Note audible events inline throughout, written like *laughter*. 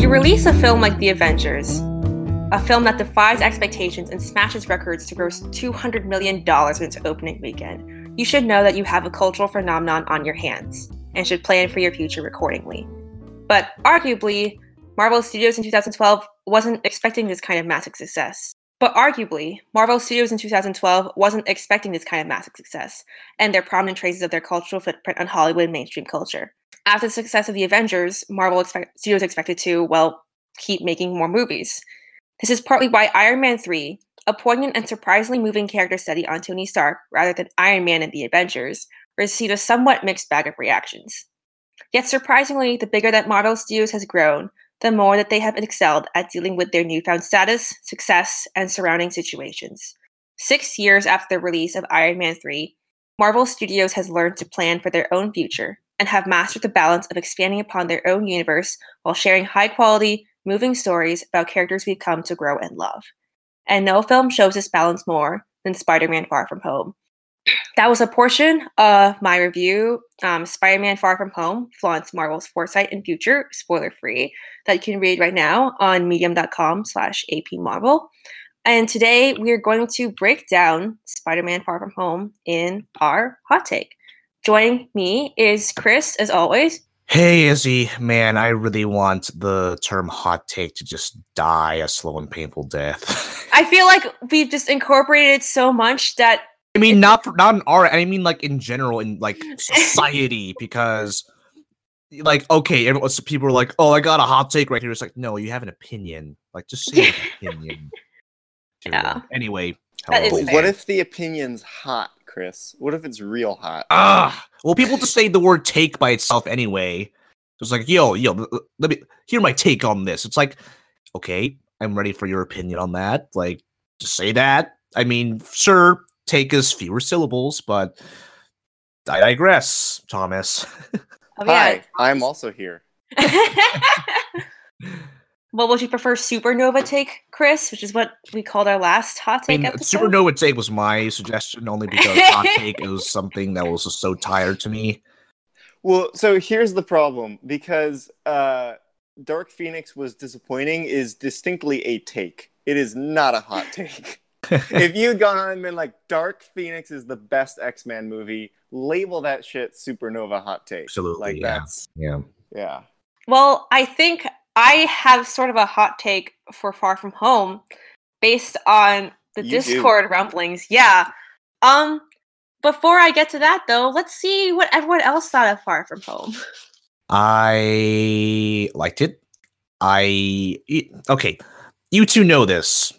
You release a film like The Avengers, a film that defies expectations and smashes records to gross $200 million in its opening weekend, you should know that you have a cultural phenomenon on your hands and should plan for your future accordingly. But arguably, Marvel Studios in 2012 wasn't expecting this kind of massive success. But arguably, Marvel Studios in 2012 wasn't expecting this kind of massive success, and their prominent traces of their cultural footprint on Hollywood mainstream culture. After the success of the Avengers, Marvel expect- Studios expected to, well, keep making more movies. This is partly why Iron Man 3, a poignant and surprisingly moving character study on Tony Stark rather than Iron Man and the Avengers, received a somewhat mixed bag of reactions. Yet surprisingly, the bigger that Marvel Studios has grown, the more that they have excelled at dealing with their newfound status, success, and surrounding situations. Six years after the release of Iron Man 3, Marvel Studios has learned to plan for their own future and have mastered the balance of expanding upon their own universe while sharing high quality, moving stories about characters we've come to grow and love. And no film shows this balance more than Spider Man Far From Home, that was a portion of my review. Um, Spider-Man: Far From Home flaunts Marvel's foresight and future, spoiler-free, that you can read right now on Medium.com/slash APMarvel. And today we are going to break down Spider-Man: Far From Home in our hot take. Joining me is Chris, as always. Hey Izzy, man, I really want the term hot take to just die a slow and painful death. *laughs* I feel like we've just incorporated it so much that I mean, not for, not in art. I mean, like in general, in like *laughs* society, because like okay, everyone, so people are like, "Oh, I got a hot take right here." It's like, no, you have an opinion. Like, just say an *laughs* opinion. Yeah. Anyway, what if the opinion's hot, Chris? What if it's real hot? Ah, well, people just say the word "take" by itself anyway. It's like, yo, yo, let me hear my take on this. It's like, okay, I'm ready for your opinion on that. Like, just say that. I mean, sure, take is fewer syllables, but I digress, Thomas. *laughs* Oh, yeah. Hi, I'm also here. *laughs* *laughs* well, would you prefer supernova take, Chris, which is what we called our last hot take I mean, episode? Supernova take was my suggestion only because *laughs* hot take was something that was just so tired to me. Well, so here's the problem because uh, Dark Phoenix was disappointing is distinctly a take. It is not a hot take *laughs* if you'd gone on and been like, Dark Phoenix is the best X Men movie, label that shit Supernova hot take. Absolutely. Like yeah. that's yeah. Yeah. Well, I think I have sort of a hot take for Far From Home based on the you Discord do. rumblings. Yeah. Um before I get to that though, let's see what everyone else thought of Far From Home. I liked it. I okay. You two know this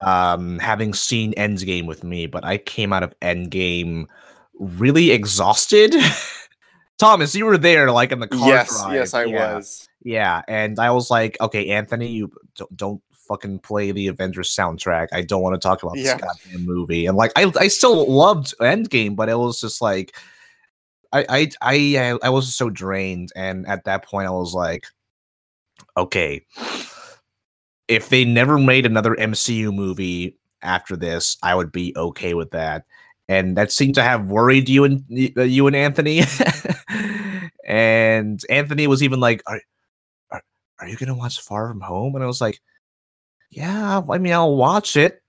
um, having seen Endgame with me, but I came out of Endgame really exhausted. *laughs* Thomas, you were there, like in the car. Yes, drive. yes, I yeah. was. Yeah, and I was like, okay, Anthony, you don't, don't fucking play the Avengers soundtrack. I don't want to talk about yeah. this goddamn movie. And like, I I still loved Endgame, but it was just like, I I I I was so drained, and at that point, I was like, okay if they never made another MCU movie after this, I would be okay with that. And that seemed to have worried you and uh, you and Anthony. *laughs* and Anthony was even like, "Are are, you gonna watch Far From Home?" And I was like, "Yeah, I mean, I'll watch it."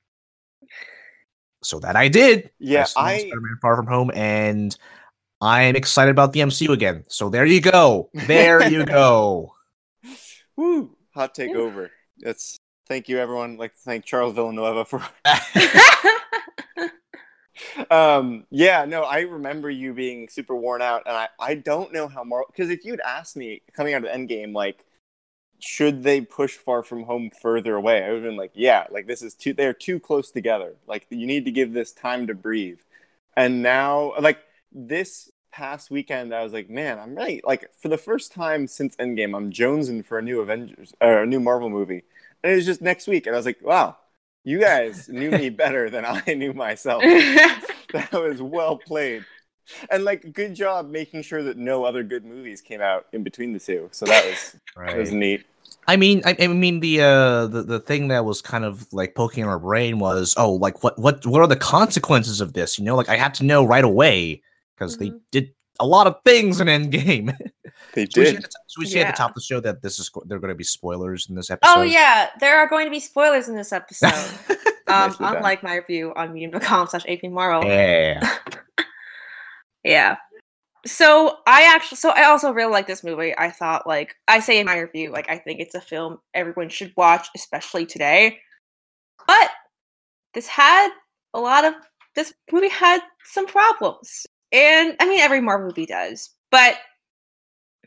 So that I did. Yeah, I Spider-Man Far From Home, and I'm excited about the MCU again. So there you go. There you *laughs* go. Woo! Hot take over. It's thank you everyone. I'd like to thank Charles Villanueva for. *laughs* *laughs* um, yeah, no, I remember you being super worn out, and I I don't know how more because if you'd asked me coming out of the Endgame, like, should they push Far From Home further away? I would have been like, yeah, like this is too. They're too close together. Like you need to give this time to breathe. And now, like this past weekend, I was like, man, I'm right. Like for the first time since Endgame, I'm jonesing for a new Avengers or a new Marvel movie, and it was just next week, and I was like, wow, you guys *laughs* knew me better than I knew myself. *laughs* that was well played. And like, good job making sure that no other good movies came out in between the two. So that was right. that was neat. I mean, I, I, mean the uh the, the thing that was kind of like poking in our brain was, oh, like what what what are the consequences of this? You know, like I had to know right away because mm-hmm. they did a lot of things in Endgame. *laughs* They So we did. should, so we say at the top of the show that this is they're going to be spoilers in this episode. Oh yeah, there are going to be spoilers in this episode. *laughs* um, Nicely done. unlike my review on medium.com slash AP Marvel. yeah. *laughs* Yeah. So I actually, so I also really like this movie. I thought, like, I say in my review, like, I think it's a film everyone should watch, especially today. But this had a lot of, this movie had some problems. And I mean, every Marvel movie does. But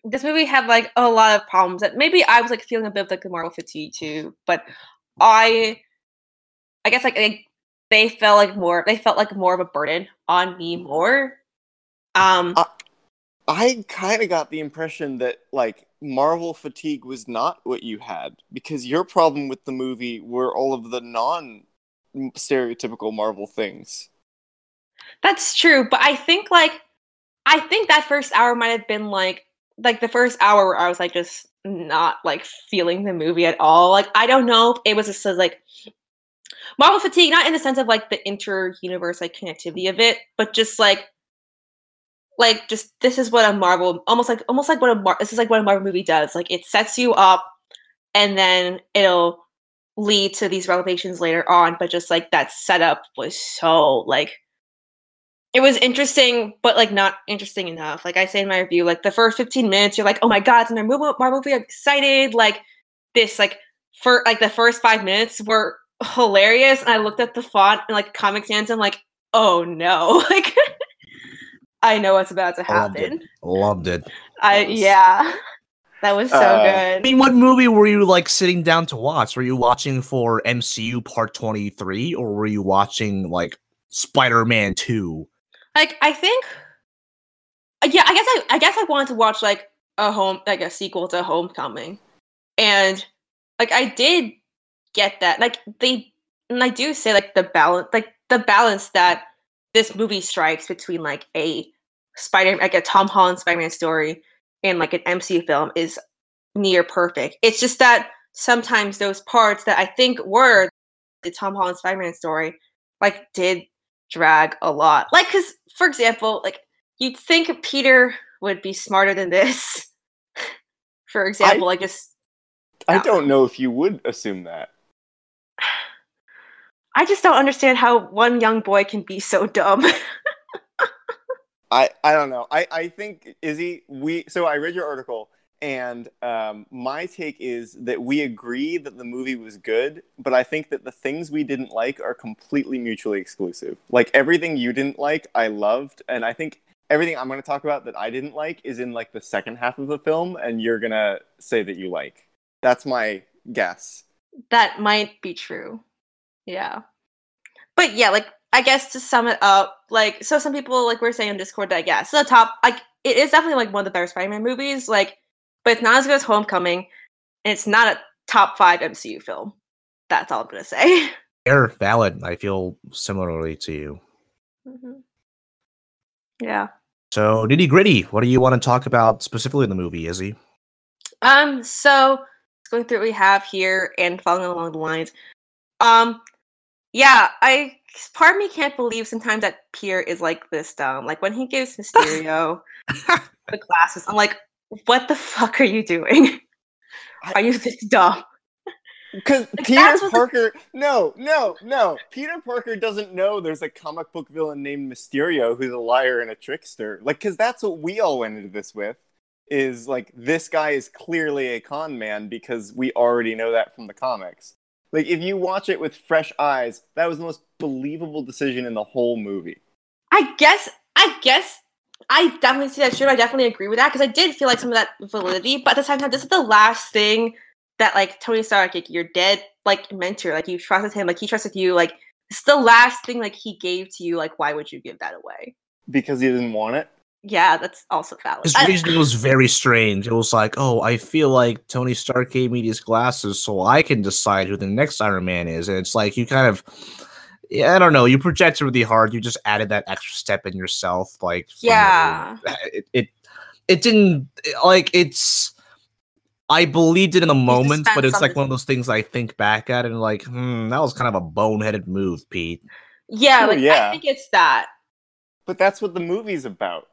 this movie had, like, a lot of problems that maybe I was, like, feeling a bit of, like, the Marvel fatigue too. But I, I guess, like, they, they felt like more, they felt like more of a burden on me more. Um, I kind of got the impression that like Marvel fatigue was not what you had because your problem with the movie were all of the non stereotypical Marvel things. That's true, but I think like I think that first hour might have been like like the first hour where I was like just not like feeling the movie at all. Like I don't know if it was just like Marvel fatigue, not in the sense of like the inter-universe like connectivity of it, but just like like just this is what a Marvel almost like almost like what a Mar- this is like what a Marvel movie does. Like it sets you up and then it'll lead to these revelations later on, but just like that setup was so like it was interesting, but like not interesting enough. Like I say in my review, like the first 15 minutes, you're like, oh my god, it's another Marvel movie, I'm excited. Like this, like for like the first five minutes were hilarious. And I looked at the font and like Comic Sans, I'm like, oh no. *laughs* Like I know what's about to I loved it. happen. Loved it. I That yeah. *laughs* That was so Uh, I mean, what movie were you like sitting down to watch? Were you watching for MCU Part 23 or were you watching like Spider Man 2? like I think uh, yeah, I guess I I guess I wanted to watch like a home like a sequel to Homecoming. And like I did get that. Like they and I do say like the balance like the balance that this movie strikes between like a Spider like a Tom Holland Spider-Man story and like an MCU film is near perfect. It's just that sometimes those parts that I think were the Tom Holland Spider-Man story like did drag a lot. Like cuz for example, like you'd think Peter would be smarter than this. *laughs* for example, like just I don't know if you would assume that. I just don't understand how one young boy can be so dumb. *laughs* I I don't know. I I think Izzy, we so I read your article and um, my take is that we agree that the movie was good, but I think that the things we didn't like are completely mutually exclusive. Like everything you didn't like, I loved, and I think everything I'm going to talk about that I didn't like is in like the second half of the film, and you're gonna say that you like. That's my guess. that might be true. Yeah. But yeah, like I guess to sum it up, like so some people like we're saying on Discord that yeah, so the top like it is definitely like one of the better Spider-Man movies, like but it's not as good as Homecoming, and it's not a top five MCU film. That's all I'm gonna say. *laughs* Fair, valid. I feel similarly to you. Mhm. Yeah. So, nitty gritty, what do you want to talk about specifically in the movie, Izzy? Um, so going through what we have here and following along the lines. Um, yeah, I part of me can't believe sometimes that Peter is like this dumb. Like when he gives Mysterio *laughs* the glasses, I'm like, what the fuck are you doing? Are you this dumb? *laughs* Because Like, Peter what the- Parker, no, no, no. Peter Parker doesn't know there's a comic book villain named Mysterio who's a liar and a trickster. Like, because that's what we all went into this with. Is like this guy is clearly a con man because we already know that from the comics. Like, if you watch it with fresh eyes, that was the most believable decision in the whole movie. I guess I guess I definitely see that true. I definitely agree with that because I did feel like some of that validity, but at the same time, this is the last thing that like Tony Stark, like your dead like mentor, like you trusted him, like he trusted you, like it's the last thing like he gave to you. Like, why would you give that away? Because he didn't want it. Yeah, that's also valid. His reasoning was very strange. It was like, oh, I feel like Tony Stark gave me these glasses so I can decide who the next Iron Man is. And it's like you kind of, yeah, I don't know. You projected really hard. You just added that extra step in yourself. Like, from the- Yeah. it, it, it didn't like it's. I believed it in the moment, but it's some like one of those things I think back at and like, hmm, that was kind of a boneheaded move, Pete. yeah, Sure, like yeah. I think it's that. But that's what the movie's about.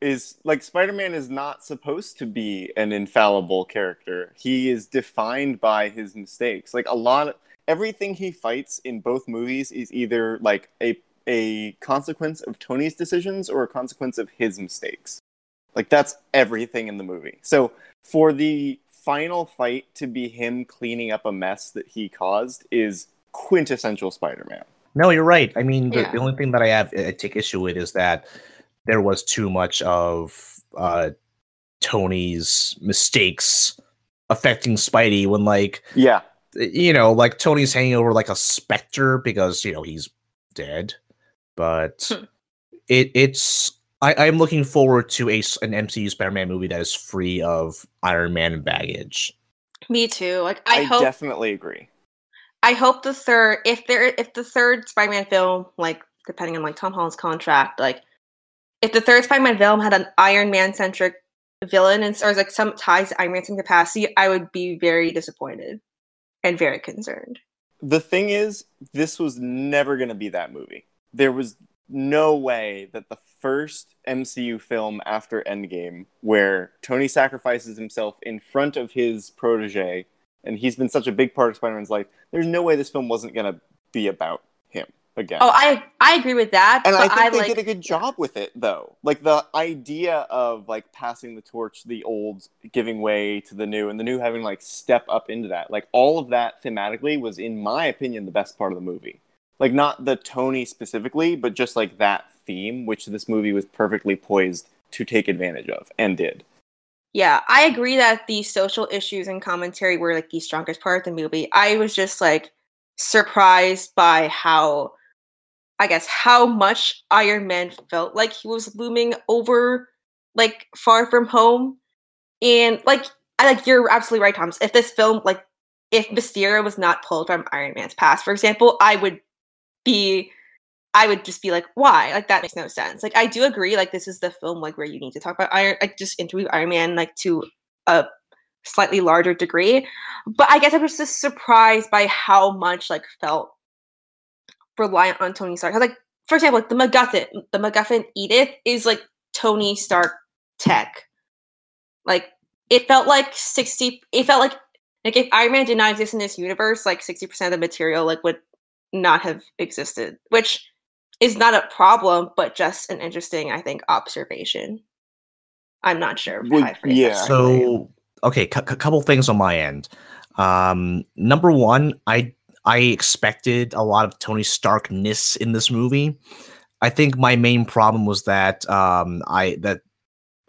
Is like Spider-Man is not supposed to be an infallible character. He is defined by his mistakes. Like a lot of everything he fights in both movies is either like a a consequence of Tony's decisions or a consequence of his mistakes. Like that's everything in the movie. So for the final fight to be him cleaning up a mess that he caused is quintessential Spider-Man. No, you're right. I mean, the, yeah. the only thing that I have I take issue with is that there was too much of uh, Tony's mistakes affecting Spidey when, like, yeah, you know, like Tony's hanging over like a specter because you know he's dead, but hmm. it it's I, am looking forward to a an MCU Spider-Man movie that is free of Iron Man baggage. Me too. Like I, I hope, definitely agree. I hope the third, if there, if the third Spider-Man film, like depending on like Tom Holland's contract, like if the third Spider-Man film had an Iron Man centric villain and or like some ties to Iron Man capacity, I would be very disappointed and very concerned. The thing is, this was never going to be that movie. There was no way that the first MCU film after Endgame, where Tony sacrifices himself in front of his protege, and he's been such a big part of Spider-Man's life, there's no way this film wasn't going to be about again. Oh, I I agree with that. And I think I they like, did a good job with it, though. Like the idea of like passing the torch, the old giving way to the new, and the new having like step up into that. Like all of that thematically was, in my opinion, the best part of the movie like not the Tony specifically, but just like that theme, which this movie was perfectly poised to take advantage of and did. Yeah, I agree that the social issues and commentary were like the strongest part of the movie. I was just like surprised by how I guess how much Iron Man felt like he was looming over like far from home. And like I like you're absolutely right, Thomas. If this film like if Mysterio was not pulled from Iron Man's past, for example, I would be I would just be like, why? Like that makes no sense. Like I do agree, like this is the film like where you need to talk about Iron like just interview Iron Man like to a slightly larger degree. But I guess I was just surprised by how much like felt reliant on Tony Stark. Like, for example, like the MacGuffin, the MacGuffin Edith is like Tony Stark tech. Like it felt like 60 it felt like like if Iron Man did not exist in this universe, like 60% of the material like would not have existed, which is not a problem, but just an interesting, I think, observation. I'm not sure. Well, yeah. So, okay, a c- couple things on my end. Um, number one, I I expected a lot of Tony Starkness in this movie. I think my main problem was that um, I that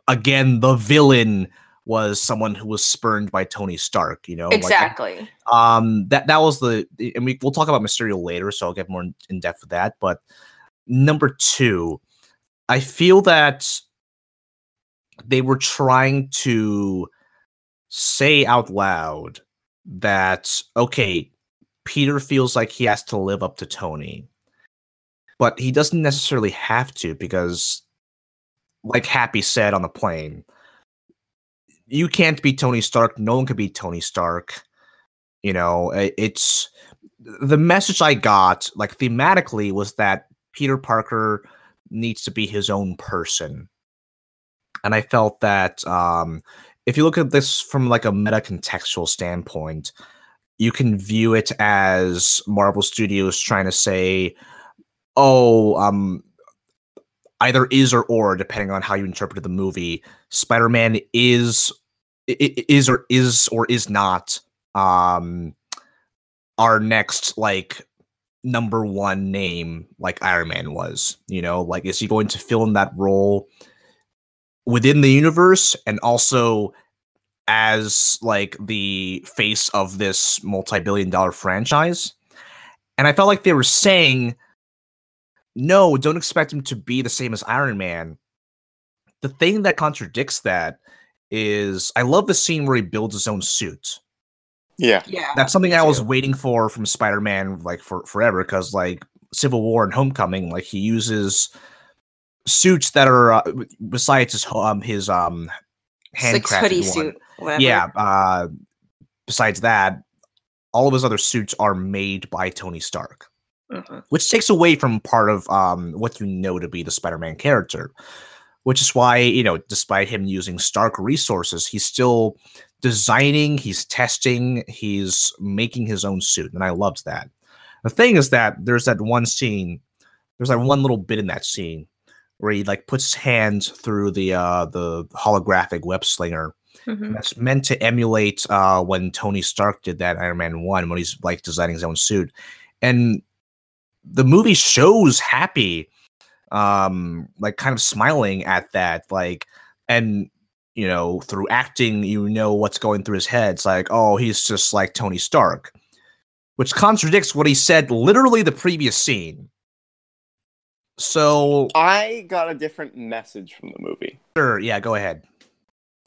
again the villain was someone who was spurned by Tony Stark, you know. Exactly. Like, um that that was the and we we'll talk about Mysterio later, so I'll get more in depth with that, but number 2, I feel that they were trying to say out loud that okay, Peter feels like he has to live up to Tony. But he doesn't necessarily have to because like Happy said on the plane, you can't be Tony Stark. No one can be Tony Stark. You know, it's the message I got, like thematically, was that Peter Parker needs to be his own person. And I felt that um, if you look at this from like a meta contextual standpoint, you can view it as Marvel Studios trying to say, oh, um, either is or or, depending on how you interpreted the movie, Spider Man is is or is or is not um our next like number one name like Iron Man was. You know, like is he going to fill in that role within the universe and also as like the face of this multi-billion dollar franchise? And I felt like they were saying no, don't expect him to be the same as Iron Man. The thing that contradicts that is I love the scene where he builds his own suit. Yeah. Yeah. That's something I was waiting for from Spider-Man like for forever cuz like Civil War and Homecoming like he uses suits that are uh, besides his um his um handcrafted hoodie suit. Whatever. Yeah, uh besides that all of his other suits are made by Tony Stark. Mm-hmm. Which takes away from part of um what you know to be the Spider-Man character. which is why you know, despite him using Stark resources, he's still designing, he's testing, he's making his own suit, and I loved that. The thing is that there's that one scene, there's that one little bit in that scene where he like puts his hands through the uh the holographic web slinger. Mm-hmm. That's meant to emulate uh when Tony Stark did that Iron Man 1 when he's like designing his own suit. And the movie shows happy um like kind of smiling at that like and you know through acting you know what's going through his head it's like oh he's just like tony stark which contradicts what he said literally the previous scene so i got a different message from the movie. Sure yeah go ahead.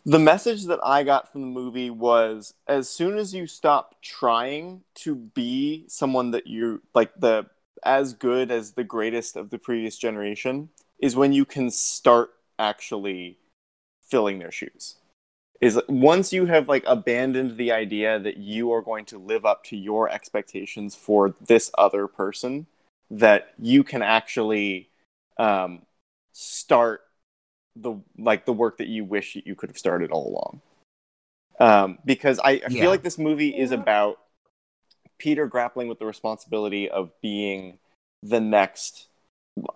The message that i got from the movie was as soon as you stop trying to be someone that you like the as good as the greatest of the previous generation is when you can start actually filling their shoes. Is once you have like abandoned the idea that you are going to live up to your expectations for this other person that you can actually um, start the like the work that you wish you could have started all along um, because I, I yeah. feel like this movie is about Peter grappling with the responsibility of being the next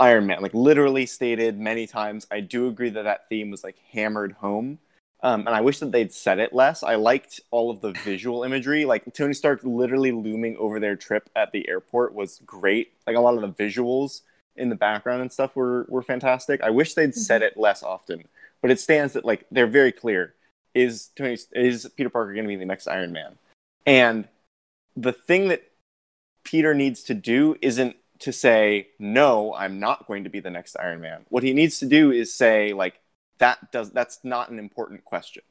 Iron Man. Like literally stated many times. I do agree that that theme was like hammered home. Um, and I wish that they'd said it less. I liked all of the visual imagery. Like Tony Stark literally looming over their trip at the airport was great. Like a lot of the visuals in the background and stuff were were fantastic. I wish they'd said mm-hmm. it less often, but it stands that like they're very clear. Is Tony is Peter Parker going to be the next Iron Man? And the thing that Peter needs to do isn't to say, no, I'm not going to be the next Iron Man. What he needs to do is say, like, that does that's not an important question.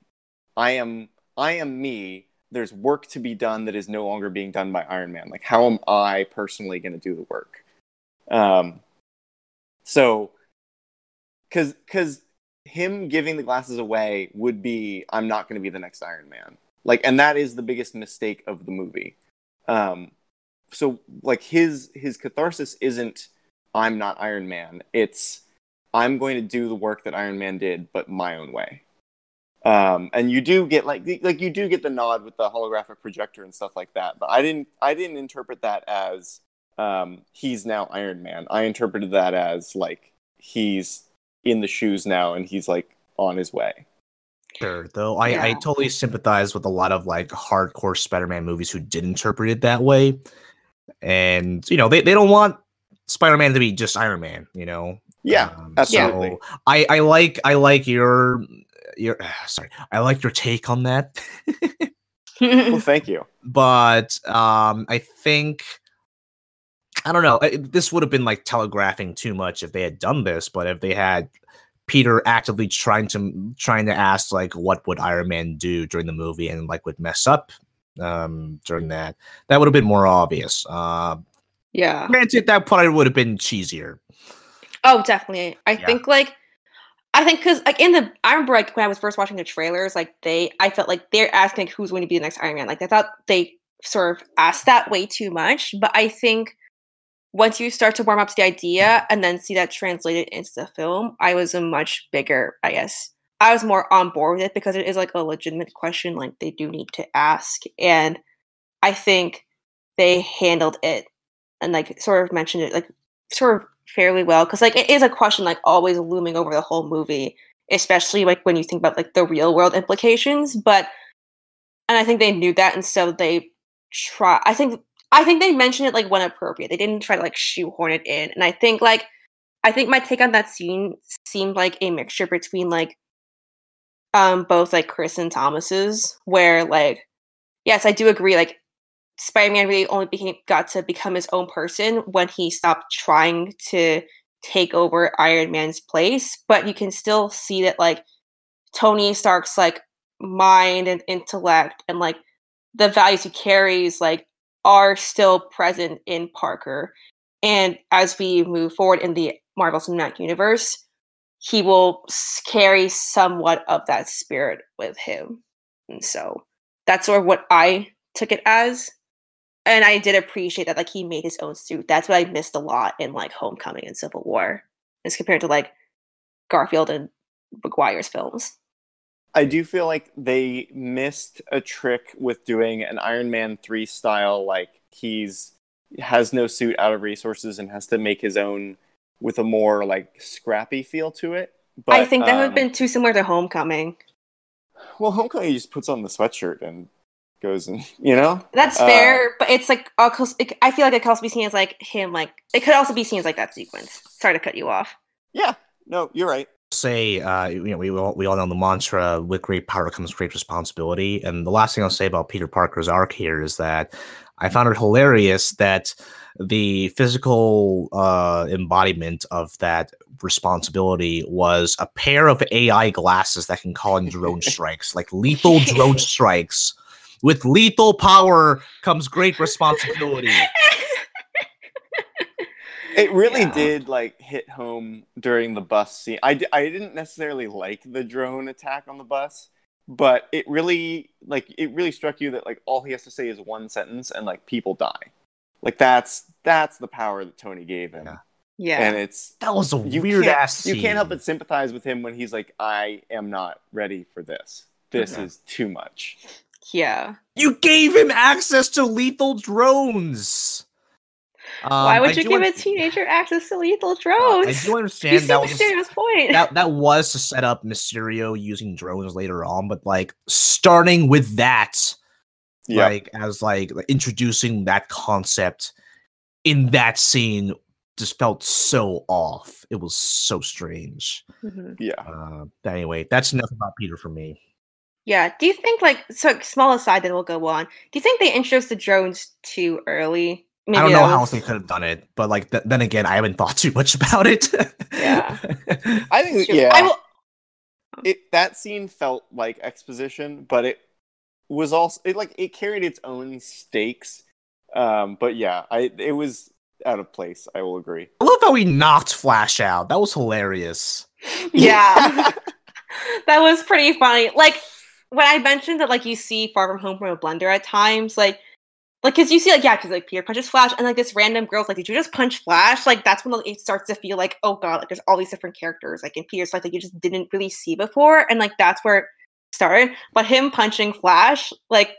I am I am me. There's work to be done that is no longer being done by Iron Man. Like, how am I personally going to do the work? Um, so, because because him giving the glasses away would be I'm not going to be the next Iron Man. Like, and that is the biggest mistake of the movie. Um, so like his his catharsis isn't I'm not Iron Man. It's I'm going to do the work that Iron Man did, but my own way. Um, and you do get like like you do get the nod with the holographic projector and stuff like that. But I didn't I didn't interpret that as um, he's now Iron Man. I interpreted that as like he's in the shoes now and he's like on his way. Sure, though I, yeah. I totally sympathize with a lot of like hardcore Spider-Man movies who did interpret it that way and you know they, they don't want Spider-Man to be just Iron Man, you know. Yeah, um, absolutely. So I I like I like your your *sighs* sorry I like your take on that. *laughs* well, thank you. *laughs* But um, I think I don't know. This would have been like telegraphing too much if they had done this, but if they had Peter actively trying to trying to ask like what would Iron Man do during the movie and like would mess up um, during that. That would have been more obvious. Uh, yeah. Granted, that probably would have been cheesier. Oh, definitely. I yeah. think like I think because like in the I remember like when I was first watching the trailers, like they I felt like they're asking like, who's going to be the next Iron Man. Like I thought they sort of asked that way too much. But I think once you start to warm up to the idea and then see that translated into the film, I was a much bigger, I guess, I was more on board with it because it is like a legitimate question, like they do need to ask. And I think they handled it and like sort of mentioned it like sort of fairly well. Cause like it is a question like always looming over the whole movie, especially like when you think about like the real world implications. But and I think they knew that and so they try I think I think they mentioned it like when appropriate. They didn't try to like shoehorn it in. And I think like I think my take on that scene seemed like a mixture between like um both like Chris and Thomas's where like yes, I do agree like Spider-Man really only became got to become his own person when he stopped trying to take over Iron Man's place, but you can still see that like Tony Stark's like mind and intellect and like the values he carries like are still present in Parker. And as we move forward in the Marvel Cinematic Universe, he will carry somewhat of that spirit with him. And so that's sort of what I took it as. And I did appreciate that like he made his own suit. That's what I missed a lot in like Homecoming and Civil War. As compared to like Garfield and Maguire's films. I do feel like they missed a trick with doing an Iron Man 3 style like he's has no suit out of resources and has to make his own with a more like scrappy feel to it. But, I think that um, would have been too similar to Homecoming. Well, Homecoming he just puts on the sweatshirt and goes and *laughs* you know that's fair, uh, but it's like I feel like it could also be seen as like him like it could also be seen as like that sequence. Sorry to cut you off. Yeah, no, you're right. Say, uh, you know, we all, we all know the mantra: "With great power comes great responsibility." And the last thing I'll say about Peter Parker's arc here is that I found it hilarious that the physical uh, embodiment of that responsibility was a pair of AI glasses that can call in drone *laughs* strikes, like lethal drone strikes. With lethal power comes great responsibility. *laughs* it really yeah. did like hit home during the bus scene. I, I didn't necessarily like the drone attack on the bus, but it really like it really struck you that like all he has to say is one sentence and like people die. Like that's that's the power that Tony gave him. Yeah. Yeah. And it's that was a weird ass. You can't help but sympathize with him when he's like, I am not ready for this. This mm-hmm. is too much. Yeah. You gave him access to lethal drones. Um, Why would I you give un- a teenager *sighs* access to lethal drones? I do understand you that was Mysterio's point. That that was to set up Mysterio using drones later on, but like starting with that, yep. like as like, like introducing that concept in that scene just felt so off. It was so strange. Mm-hmm. Yeah. Uh, anyway, that's enough about Peter for me. Yeah. Do you think like so small aside then we'll go on. Do you think they introduced the drones too early? Maybe I don't know was... how else they could have done it, but like th- then again, I haven't thought *laughs* too much about it. yeah. *laughs* I think yeah. I will... It that scene felt like exposition, but it was also it like it carried its own stakes. Um, but yeah, I it was out of place. I will agree. I love how he knocked Flash out. That was hilarious. *laughs* Yeah, that was pretty funny. Like when I mentioned that, like you see Far From Home from a blender at times, like. Like, cause you see, like, yeah, cause like Peter punches Flash, and like this random girl's like, "Did you just punch Flash?" Like, that's when it starts to feel like, oh god, like there's all these different characters, like in Peter's life that you just didn't really see before, and like that's where it started. But him punching Flash, like,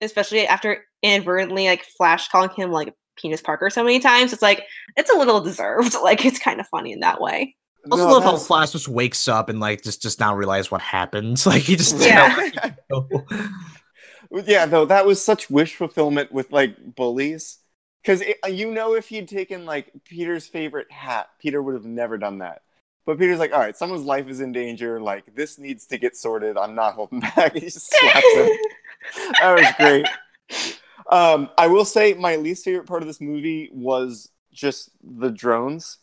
especially after inadvertently like Flash calling him like penis Parker so many times. It's like it's a little deserved. *laughs* Like it's kind of funny in that way. I also no, love how Flash just wakes up and like just just now realize what happens. *laughs* Like he just yeah. *laughs* yeah, though that was such wish fulfillment with like bullies. Because you know, if he'd taken like Peter's favorite hat, Peter would have never done that. But Peter's like, all right, someone's life is in danger. Like this needs to get sorted. I'm not holding *laughs* back. He just slaps him. that was great. Um, I will say my least favorite part of this movie was just the drones.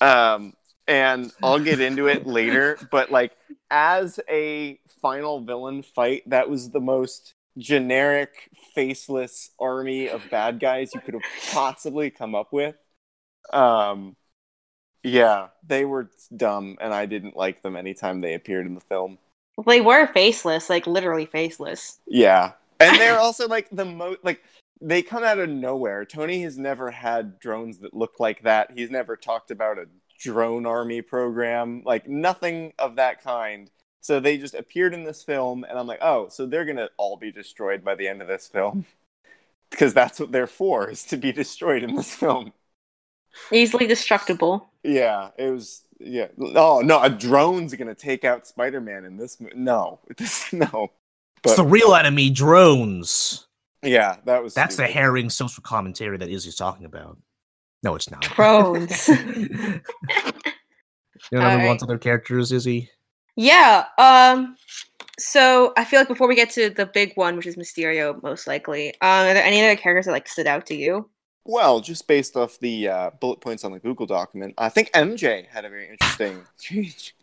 Um, and I'll get into it *laughs* later, but like as a final villain fight, that was the most generic, faceless army of bad guys you could have possibly come up with. Um, yeah, they were dumb, and I didn't like them anytime they appeared in the film. They were faceless, like literally faceless. Yeah, and *laughs* they're also like the most like they come out of nowhere. Tony has never had drones that look like that. He's never talked about a drone army program, like nothing of that kind. So they just appeared in this film, and I'm like, oh, so they're gonna all be destroyed by the end of this film, *laughs* because that's what they're for, is to be destroyed in this film. Easily destructible. Yeah, it was. Yeah. Oh no, a drone's gonna take out Spider-Man in this. Mo- no, *laughs* this no. But, it's the real enemy, drones. Yeah, that was. That's stupid. the herring social commentary that Izzy's talking about. No, it's not. Drones. *laughs* you know, right. one to their characters, Izzy. Yeah. Um. So I feel like before we get to the big one, which is Mysterio, most likely, um, are there any other characters that like stood out to you? Well, just based off the uh, bullet points on the Google document, I think MJ had a very interesting *laughs* change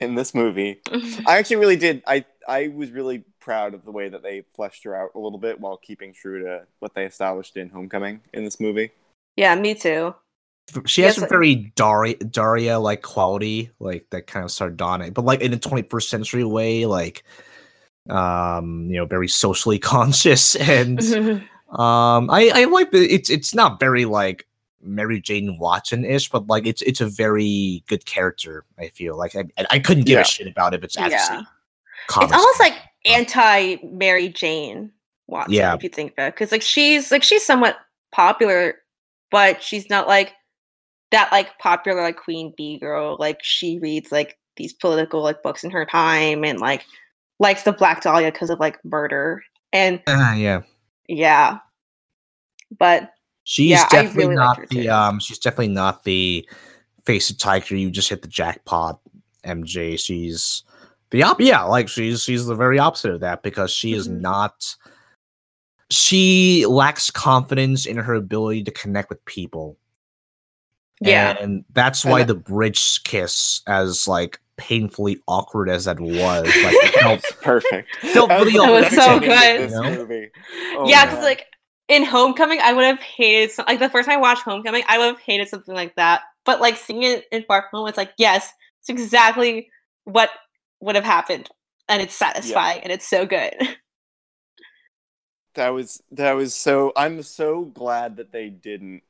in this movie. *laughs* I actually really did. I I was really proud of the way that they fleshed her out a little bit while keeping true to what they established in Homecoming in this movie. Yeah, me too. She has yes, a very Daria Daria like quality, like that kind of sardonic, but like in a 21st century way, like um, you know, very socially *laughs* conscious and *laughs* um I I like the it's it's not very like Mary Jane Watson ish, but like it's it's a very good character. I feel like I I couldn't give yeah. a shit about it. It's actually yeah. it's almost like anti Mary Jane Watson, yeah. if you think about it, because like she's like she's somewhat popular, but she's not like that like popular like Queen Bee girl. Like she reads like these political like books in her time and like likes the Black Dahlia because of like murder and uh, yeah, yeah. But she's yeah, definitely really not the um. She's definitely not the face of tiger. You just hit the jackpot, MJ. She's the op. Yeah, like she's she's the very opposite of that because she mm-hmm. is not. She lacks confidence in her ability to connect with people. Yeah, and that's why the bridge kiss, as like painfully awkward as that was, *laughs* like felt perfect. Felt really it was so good. You know? oh, yeah, because like in Homecoming, I would have hated some, like the first time I watched Homecoming, I would have hated something like that. But like seeing it in Far From Home, it's like yes, it's exactly what would have happened, and it's satisfying, yeah. and it's so good. *laughs* That was that was so. I'm so glad that they didn't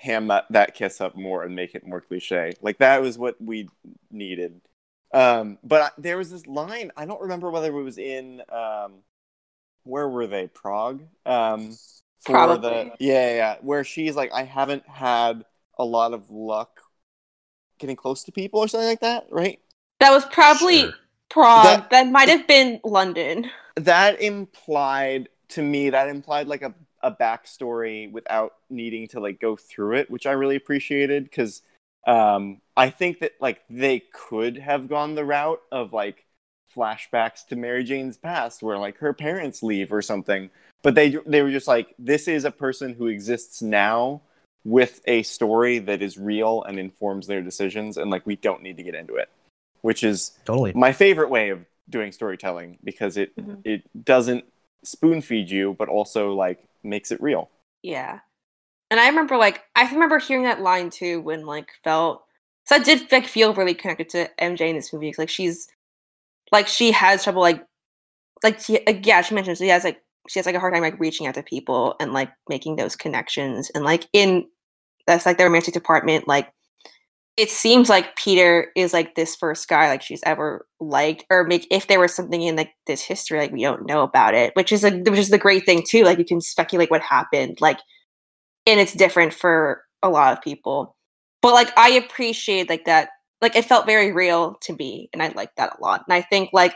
ham that, that kiss up more and make it more cliche. Like that was what we needed. Um, but I, there was this line. I don't remember whether it was in um, where were they? Prague. Um, for Probably. the yeah, yeah, where she's like, I haven't had a lot of luck getting close to people or something like that, right? That was probably sure. Prague. That, that might have been London. That implied to me that implied like a a backstory without needing to like go through it, which I really appreciated because um, I think that like they could have gone the route of like flashbacks to Mary Jane's past where like her parents leave or something, but they they were just like this is a person who exists now with a story that is real and informs their decisions and like we don't need to get into it which is totally my favorite way of doing storytelling because it mm-hmm. it doesn't spoon feed you but also like makes it real. Yeah. And I remember like I remember hearing that line too when like felt so I did like feel really connected to MJ in this movie because like she's like she has trouble like like she, like, yeah she mentioned she has like she has like a hard time like reaching out to people and like making those connections and like in that's like the romantic department like it seems like Peter is like this first guy like she's ever liked, or make if there was something in like this history like we don't know about it, which is a which is the great thing too. Like you can speculate what happened, like, and it's different for a lot of people. But like I appreciate like that, like it felt very real to me, and I like that a lot. And I think like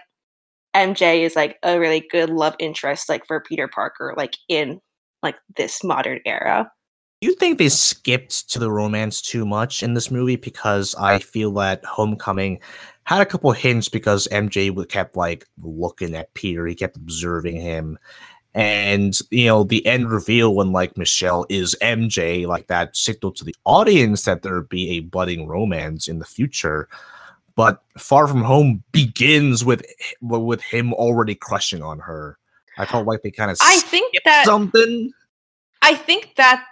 MJ is like a really good love interest like for Peter Parker, like in like this modern era you think they skipped to the romance too much in this movie? Because I feel that Homecoming had a couple hints because MJ kept like looking at Peter, he kept observing him. And you know, the end reveal when like Michelle is MJ, like that signaled to the audience that there'd be a budding romance in the future. But Far From Home begins with with him already crushing on her. I felt like they kind of I think that something. I think that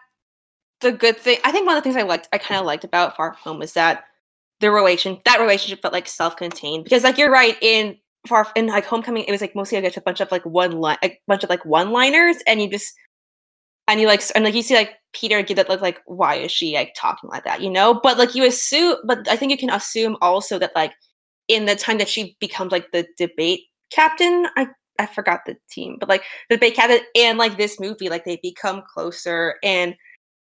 the good thing I think one of the things I liked I kind of mm-hmm. liked about Far From Home is that the relation that relationship felt like self-contained because like you're right in Far in like Homecoming it was like mostly like a bunch of like one line a bunch of like one-liners and you just and you like and like you see like Peter get that look like why is she like talking like that? you know? But like you assume but I think you can assume also that like in the time that she becomes like the debate captain I I forgot the team but like the debate captain and like this movie like they become closer and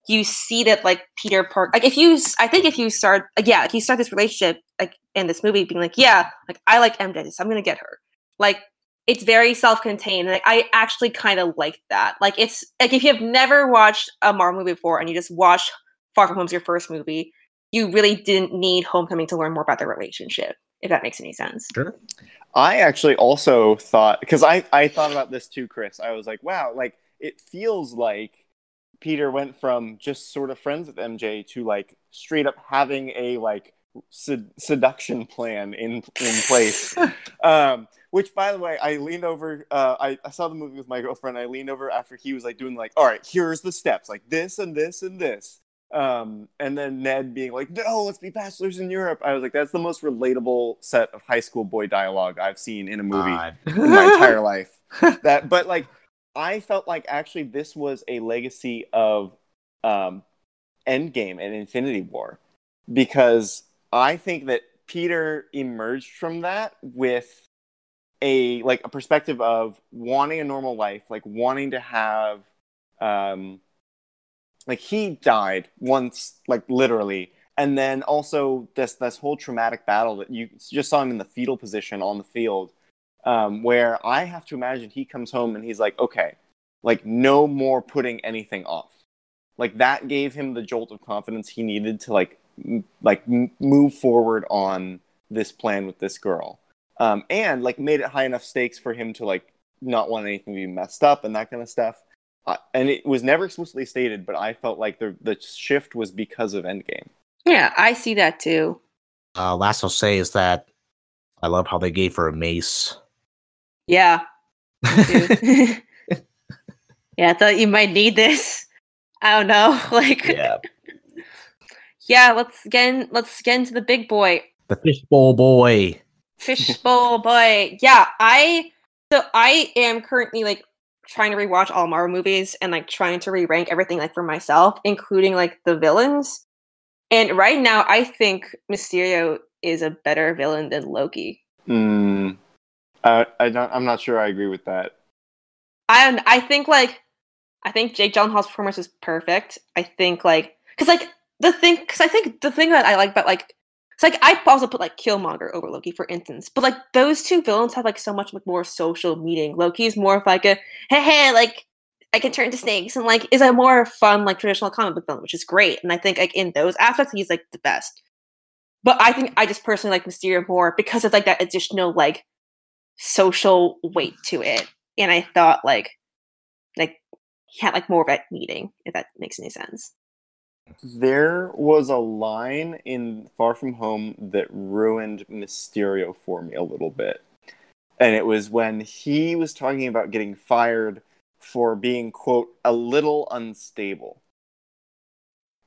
you see that like Peter Park like if you I think if you start like yeah, if you start this relationship like in this movie being like, yeah, like I like MJ, so I'm gonna get her. Like it's very self-contained. Like I actually kind of like that. Like it's like if you have never watched a Marvel movie before and you just watch Far From Home's your first movie, you really didn't need Homecoming to learn more about their relationship, if that makes any sense. Sure. I actually also thought because I I thought about this too, Chris. I was like, wow, like it feels like Peter went from just sort of friends with MJ to like straight up having a like sed- seduction plan in in place. *laughs* um, which, by the way, I leaned over. Uh, I, I saw the movie with my girlfriend. I leaned over after he was like doing like, all right, here's the steps, like this and this and this. Um, and then Ned being like, no, let's be bachelors in Europe. I was like, that's the most relatable set of high school boy dialogue I've seen in a movie in my entire *laughs* life. That, but like I felt like actually this was a legacy of um, Endgame and Infinity War because I think that Peter emerged from that with a like a perspective of wanting a normal life, like wanting to have um like he died once like literally. And then also this this whole traumatic battle that you just saw him in the fetal position on the field um, where i have to imagine he comes home and he's like okay like no more putting anything off. Like that gave him the jolt of confidence he needed to like m- like m- move forward on this plan with this girl. Um, and like made it high enough stakes for him to like not want anything to be messed up and that kind of stuff. Uh, and it was never explicitly stated but i felt like the the shift was because of endgame. Yeah i see that too. Uh last i'll say is that i love how they gave her a mace yeah. *laughs* *laughs* Yeah i thought you might need this. I don't know *laughs* like yeah. Yeah let's get in, let's get into the big boy. The fishbowl boy. Fishbowl boy. Yeah i so i am currently like trying to rewatch all marvel movies and like trying to re-rank everything like for myself including like the villains. And right now i think mysterio is a better villain than loki. Mm, I, I don't i'm not sure i agree with that i i think like i think jake gyllenhaal's performance is perfect i think like because like the thing because i think the thing that i like about like it's like I also put like Killmonger over Loki, for instance. But like those two villains have like so much like more social meaning. Loki's more of like a hey hey, like I can turn to snakes and like is a more fun like traditional comic book villain, which is great. And I think like in those aspects he's like the best. But I think I just personally like Mysterio more because of like that additional like social weight to it. And I thought like like he had like more of that meeting, if that makes any sense. There was a line in Far From Home that ruined Mysterio for me a little bit. And it was when he was talking about getting fired for being, quote, a little unstable.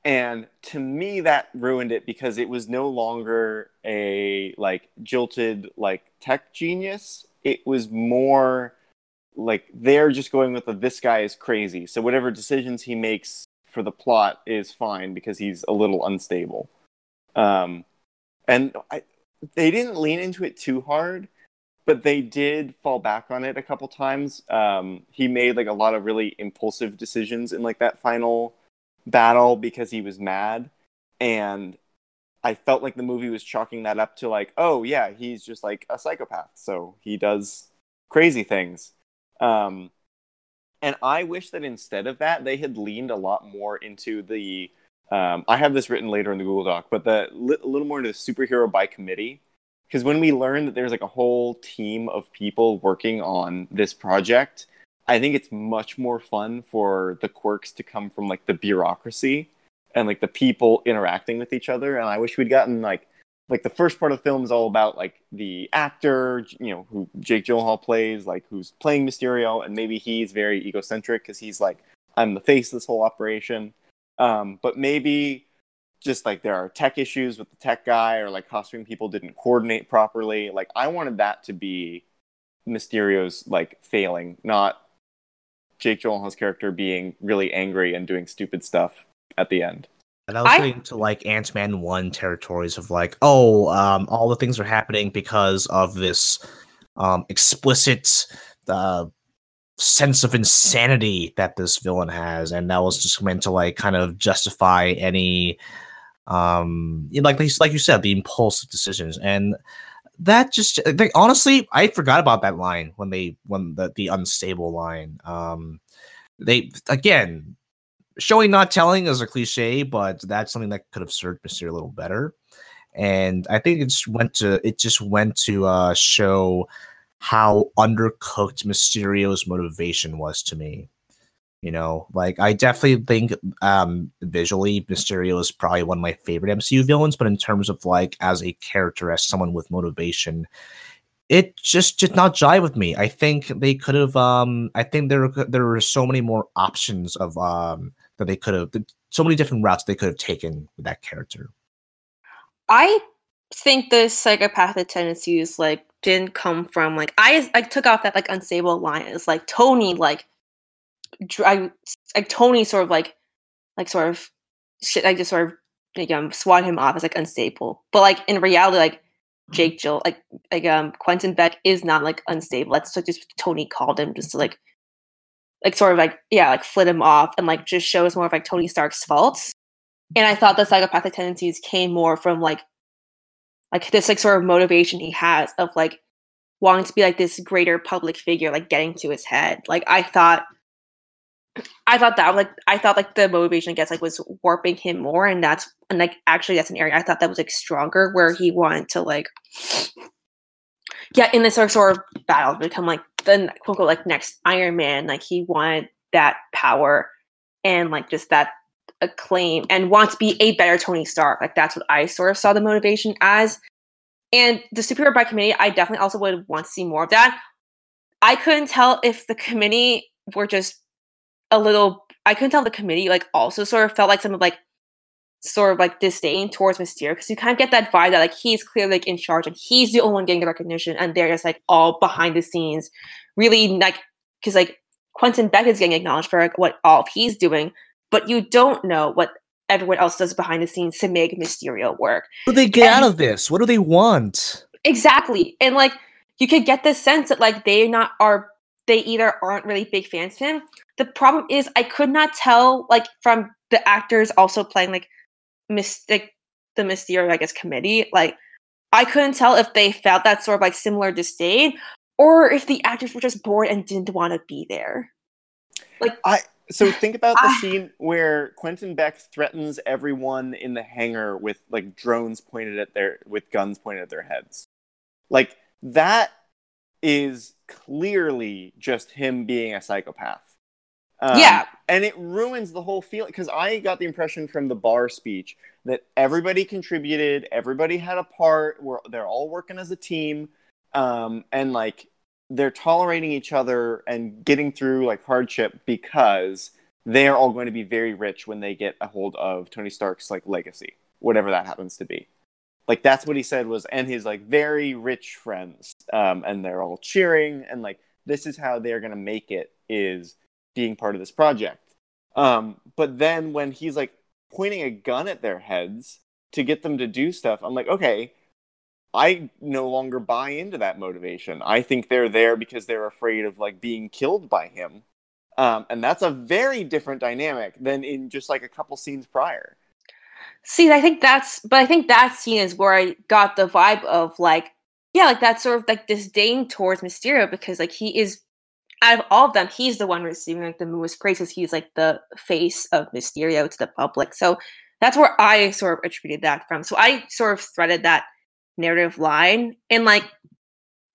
And to me, that ruined it because it was no longer a like jilted like tech genius. It was more like they're just going with the this guy is crazy. So whatever decisions he makes for the plot is fine because he's a little unstable. Um, and I, they didn't lean into it too hard, but they did fall back on it a couple times. Um, he made like a lot of really impulsive decisions in like that final battle because he was mad, and I felt like the movie was chalking that up to like, oh yeah, he's just like a psychopath, so he does crazy things. Um, and I wish that instead of that, they had leaned a lot more into the. Um, I have this written later in the Google Doc, but the li- a little more into superhero by committee. Because when we learn that there's like a whole team of people working on this project, I think it's much more fun for the quirks to come from like the bureaucracy and like the people interacting with each other. And I wish we'd gotten like like the first part of the film is all about like the actor, you know, who Jake Gyllenhaal plays, like who's playing Mysterio, and maybe he's very egocentric because he's like, I'm the face of this whole operation. Um, but maybe just like there are tech issues with the tech guy, or like costume people didn't coordinate properly. Like I wanted that to be Mysterio's like failing, not Jake Gyllenhaal's character being really angry and doing stupid stuff at the end. And I was I... to like Ant Man one territories of like, oh, um, all the things are happening because of this um, explicit uh, sense of insanity that this villain has, and that was just meant to like kind of justify any, um, like like you said, the impulsive decisions and that just they, honestly i forgot about that line when they when the the unstable line um they again showing not telling is a cliche, but that's something that could have served Mysterio a little better. And I think it just went to it just went to uh, show how undercooked Mysterio's motivation was to me. You know, like I definitely think um visually Mysterio is probably one of my favorite MCU villains, but in terms of like as a character, as someone with motivation, it just did not jive with me. I think they could have um I think there there were so many more options of um that they could have so many different routes they could have taken with that character. I think the psychopathic tendencies like didn't come from like I I took off that like unstable line. It's like Tony like I like Tony sort of like like sort of shit, like just sort of like um swat him off as like unstable. But like in reality, like Jake Jill, like like um Quentin Beck is not like unstable. That's like just Tony called him just to like like sort of like yeah, like flit him off and like just shows more of like Tony Stark's faults. And I thought the psychopathic tendencies came more from like like this like sort of motivation he has of like wanting to be like this greater public figure, like getting to his head. Like I thought I thought that like I thought like the motivation I guess like was warping him more and that's and like actually that's an area I thought that was like stronger where he wanted to like get in this sort of battle become like the quote unquote like next Iron Man. Like he wanted that power and like just that acclaim and want to be a better Tony Stark. Like that's what I sort of saw the motivation as. And the Superhero by Committee, I definitely also would want to see more of that. I couldn't tell if the committee were just a little I couldn't tell the committee like also sort of felt like some of like sort of like disdain towards Mysterio because you kind of get that vibe that like he's clearly like in charge and he's the only one getting the recognition and they're just like all behind the scenes, really like because like Quentin Beck is getting acknowledged for like, what all he's doing, but you don't know what everyone else does behind the scenes to make Mysterio work. What do they get and, out of this? What do they want? Exactly, and like you could get the sense that like they not are they either aren't really big fans of him. The problem is I could not tell like from the actors also playing like mystic the Mysterio, I guess, committee. Like, I couldn't tell if they felt that sort of like similar disdain, or if the actors were just bored and didn't want to be there. Like, I so *sighs* think about the ah. scene where Quentin Beck threatens everyone in the hangar with like drones pointed at their with guns pointed at their heads. Like that is clearly just him being a psychopath. Um, yeah. And it ruins the whole feeling because I got the impression from the bar speech that everybody contributed, everybody had a part, where they're all working as a team, um, and like they're tolerating each other and getting through like hardship because they're all going to be very rich when they get a hold of Tony Stark's like legacy, whatever that happens to be. Like that's what he said was, and his like very rich friends, um, and they're all cheering, and like this is how they're gonna make it is being part of this project. Um, but then when he's like pointing a gun at their heads to get them to do stuff, I'm like, okay, I no longer buy into that motivation. I think they're there because they're afraid of like being killed by him. Um, and that's a very different dynamic than in just like a couple scenes prior. See, I think that's, but I think that scene is where I got the vibe of like, yeah, like that sort of like disdain towards Mysterio because like he is out of all of them, he's the one receiving like the most praises. He's like the face of Mysterio to the public. So that's where I sort of attributed that from. So I sort of threaded that narrative line and like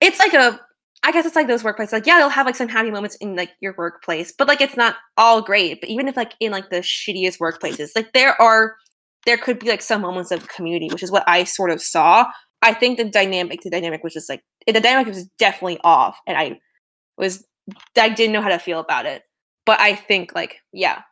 it's like a I guess it's like those workplaces. Like, yeah, they'll have like some happy moments in like your workplace, but like it's not all great. But even if like in like the shittiest workplaces, like there are there could be like some moments of community, which is what I sort of saw. I think the dynamic, the dynamic was just like the dynamic was definitely off, and I was I didn't know how to feel about it. But I think like yeah.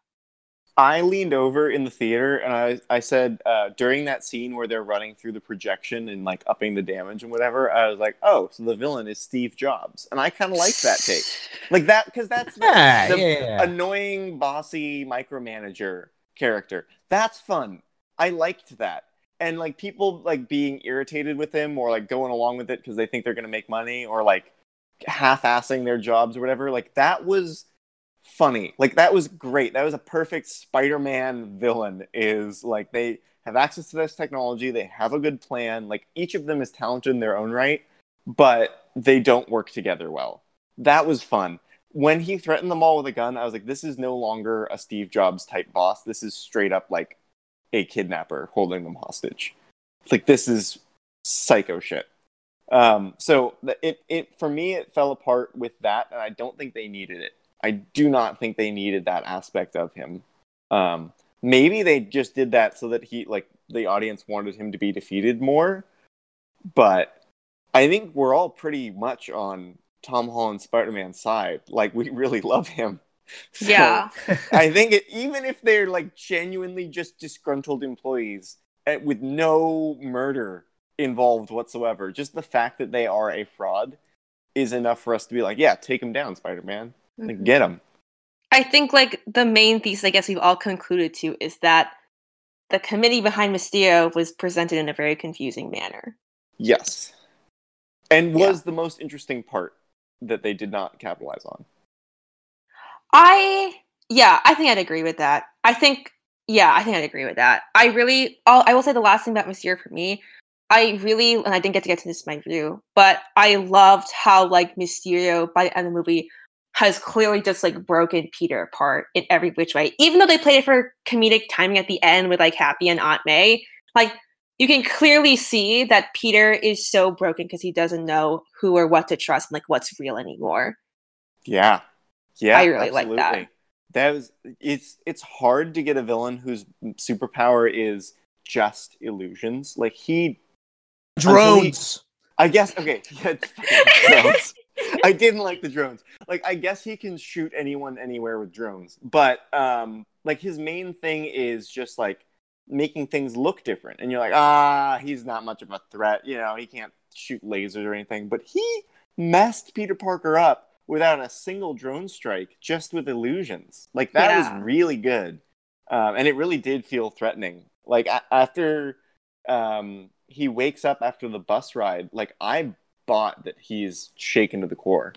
I leaned over in the theater and I I said uh, during that scene where they're running through the projection and like upping the damage and whatever, I was like, oh, so the villain is Steve Jobs, and I kind of like that take, like that because that's the, yeah, the yeah. annoying, bossy micromanager character. That's fun. I liked that, and like people like being irritated with him or like going along with it because they think they're gonna make money or like half-assing their jobs or whatever like that was funny. Like that was great. That was a perfect spider-man villain is like they have access to this technology. They have a good plan. Like each of them is talented in their own right but they don't work together well. That was fun. When he threatened them all with a gun i was like this is no longer a steve jobs type boss. This is straight up like a kidnapper holding them hostage like this is psycho shit um, so it it for me it fell apart with that, and I don't think they needed it. I do not think they needed that aspect of him. Um, maybe they just did that so that he like the audience wanted him to be defeated more, but I think we're all pretty much on Tom Holland Spider Man's side. Like we *laughs* really love him. *laughs* So yeah. *laughs* I think it, even if they're like genuinely just disgruntled employees eh, with no murder involved whatsoever. Just the fact that they are a fraud is enough for us to be like, yeah, take them down, Spider Man. Mm-hmm. Like, get them. I think like the main thesis, I guess we've all concluded to, is that the committee behind Mysterio was presented in a very confusing manner. Yes. And was Yeah. the most interesting part that they did not capitalize on. I yeah, I think I'd agree with that. I think yeah, I think I'd agree with that. I really I'll, I will say the last thing about Mysterio for me, I really and I didn't get to get to this in my review, but I loved how like Mysterio by the end of the movie has clearly just like broken Peter apart in every which way. Even though they played it for comedic timing at the end with like Happy and Aunt May, like you can clearly see that Peter is so broken because he doesn't know who or what to trust and like what's real anymore. Yeah. Yeah. I really like that. That was it's it's hard to get a villain whose superpower is just illusions. Like he Until he- Drones. I guess okay, *laughs* yeah, drones. I didn't like the drones. Like I guess he can shoot anyone anywhere with drones, but um like his main thing is just like making things look different. And you're like, "Ah, he's not much of a threat, you know, he can't shoot lasers or anything." But he messed Peter Parker up without a single drone strike, just with illusions. Like that Yeah. was really good. Um and it really did feel threatening. Like a- after um he wakes up after the bus ride, like I bought that he's shaken to the core.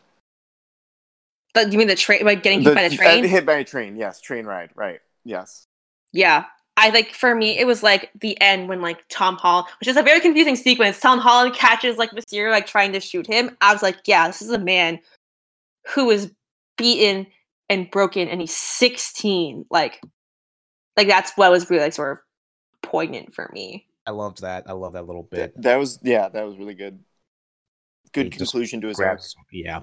But you mean the train, like getting hit The- by the train? uh, hit by a train, yes, train ride, right? Yes. yeah. I like for me, it was like the end when like Tom Holland, which is a very confusing sequence. Tom Holland catches like Mysterio like trying to shoot him. I was like, yeah, this is a man who is beaten and broken, and he's 16. Like, like that's what was really like sort of poignant for me. I loved that. I love that little bit. that was yeah, that was really good. Good He conclusion to his arc. Yeah,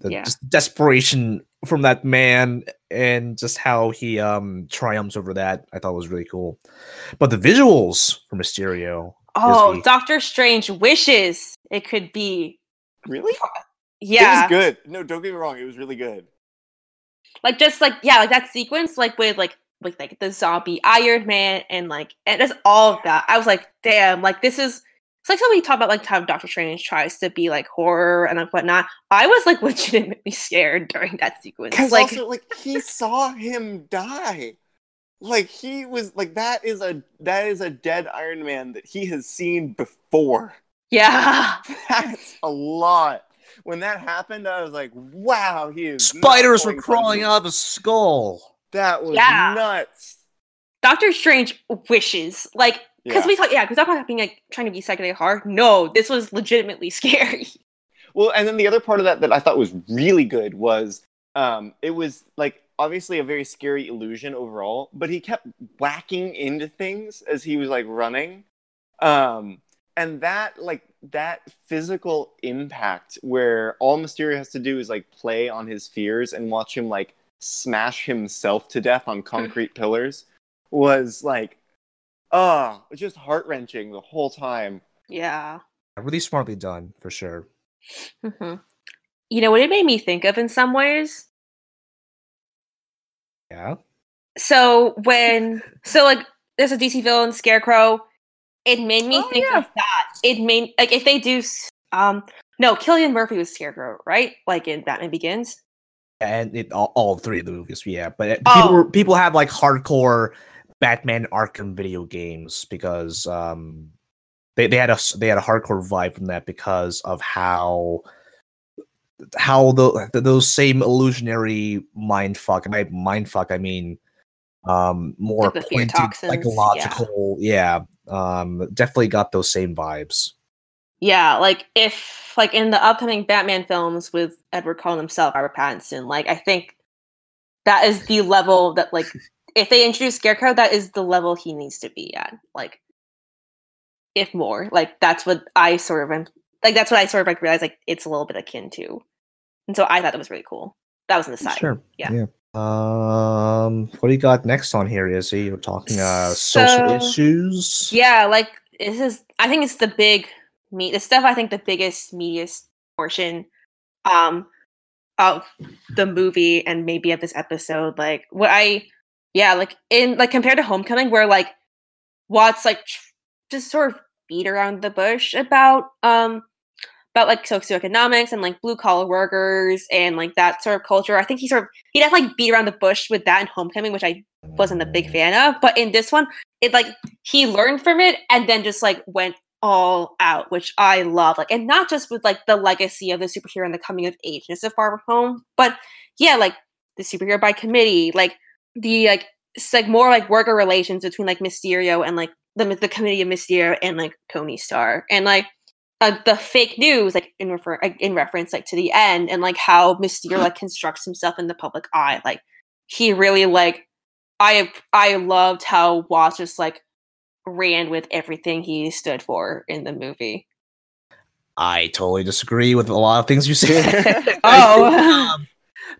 the Yeah. just desperation from that man, and just how he um triumphs over that. I thought was really cool. But the visuals for Mysterio, Oh, he- Doctor Strange wishes it could be. Really? Yeah, It was good. No, don't get me wrong, it was really good. like just like yeah, like that sequence, like with like with like the zombie Iron Man and like and just all of that. I was like, damn, like this is it's like something we talk about like how Doctor Strange tries to be like horror and like whatnot. I was like *laughs* legitimately scared during that sequence. Because Like also like he saw him die. Like he was like that is a that is a dead Iron Man that he has seen before. yeah. *laughs* That's a lot. When that happened, I was like, "Wow, he is." not spiders were crawling out of his skull. That was Yeah. nuts. Doctor Strange wishes. Like because Yeah. we talk yeah, because talk about being like trying to be psychedelic hard. No, this was legitimately *laughs* scary. Well, and then the other part of that that I thought was really good was um, it was like obviously a very scary illusion overall, but he kept whacking into things as he was like running. Um, and that like that physical impact where all Mysterio has to do is like play on his fears and watch him like smash himself to death on concrete *laughs* pillars was like oh just heart wrenching the whole time. Yeah. Really smartly done for sure. hmm You know what it made me think of in some ways? Yeah. So when so like there's a DC villain Scarecrow, it made me Oh, think yeah. of that. It made like if they do um no, Cillian Murphy was Scarecrow, right? Like in Batman Begins. and it all, all three of the movies, yeah. But Oh. people were, people have like hardcore Batman Arkham video games because um they, they had a they had a hardcore vibe from that because of how how the, the those same illusionary mind fuck and by mind fuck I mean um more Like the fear pointed toxins, yeah. psychological yeah. Um definitely got those same vibes Yeah, like if like in the upcoming Batman films with Edward Cullen himself, Robert Pattinson, like I think that is the level that like *laughs* if they introduce Scarecrow, that is the level he needs to be at. Like if more. Like that's what I sort of am like that's what I sort of like realized like it's a little bit akin to. And so I thought that was really cool. That was an aside. Sure. Yeah. Um, what do you got next on here? Is he? We're talking uh social So- issues. Yeah, like this is I think it's the big me the stuff I think the biggest media portion um of the movie and maybe of this episode. Like what I yeah, like in like compared to Homecoming where like Watts like tr- just sort of beat around the bush about um about like socioeconomics and like blue collar workers and like that sort of culture. I think he sort of he definitely beat around the bush with that in Homecoming, which I wasn't a big fan of. But in this one, it like he learned from it and then just like went all out, which I love. Like, and not just with like the legacy of the superhero and the coming of ageness of Far From Home, but yeah, like the superhero by committee, like the like it's like more like worker relations between like Mysterio and like the the committee of Mysterio and like Tony Stark, and like uh, the fake news, like in refer in reference like to the end, and like how Mysterio like constructs himself in the public eye. Like he really like I I loved how Watts just like ran with everything he stood for in the movie. I totally disagree with a lot of things you said. *laughs* *laughs* oh. um,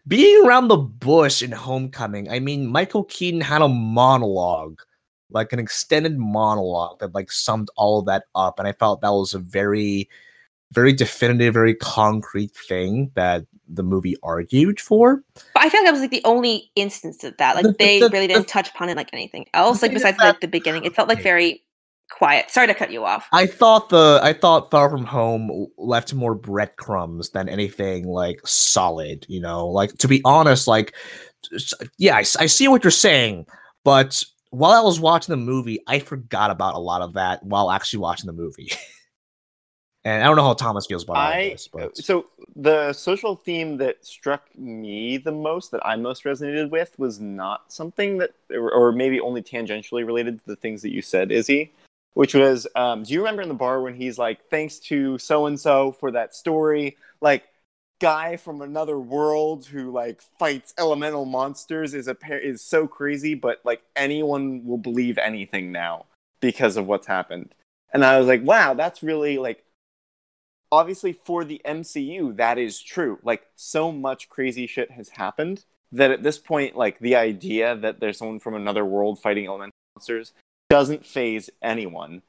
being around the bush in Homecoming, I mean, Michael Keaton had a monologue, like an extended monologue that like summed all of that up, and I felt that was a very, very definitive, very concrete thing that the movie argued for. But I feel like that was like the only instance of that. Like the, they the, really didn't the, touch upon it like anything else. Like besides that, like the beginning, it felt like very quiet. Sorry to cut you off. I thought the I thought Far From Home left more breadcrumbs than anything like solid. You know, like to be honest, like yeah, I, I see what you're saying, but while I was watching the movie, I forgot about a lot of that while actually watching the movie. *laughs* and I don't know how Thomas feels about I, this. But so the social theme that struck me the most, that I most resonated with, was not something that, or maybe only tangentially related to the things that you said, Izzy which was um, do you remember in the bar when he's like thanks to so and so for that story like guy from another world who like fights elemental monsters is a pair is so crazy but like anyone will believe anything now because of what's happened. And i was like wow that's really like obviously for the mcu that is true. Like so much crazy shit has happened that at this point like the idea that there's someone from another world fighting elemental monsters doesn't phase anyone.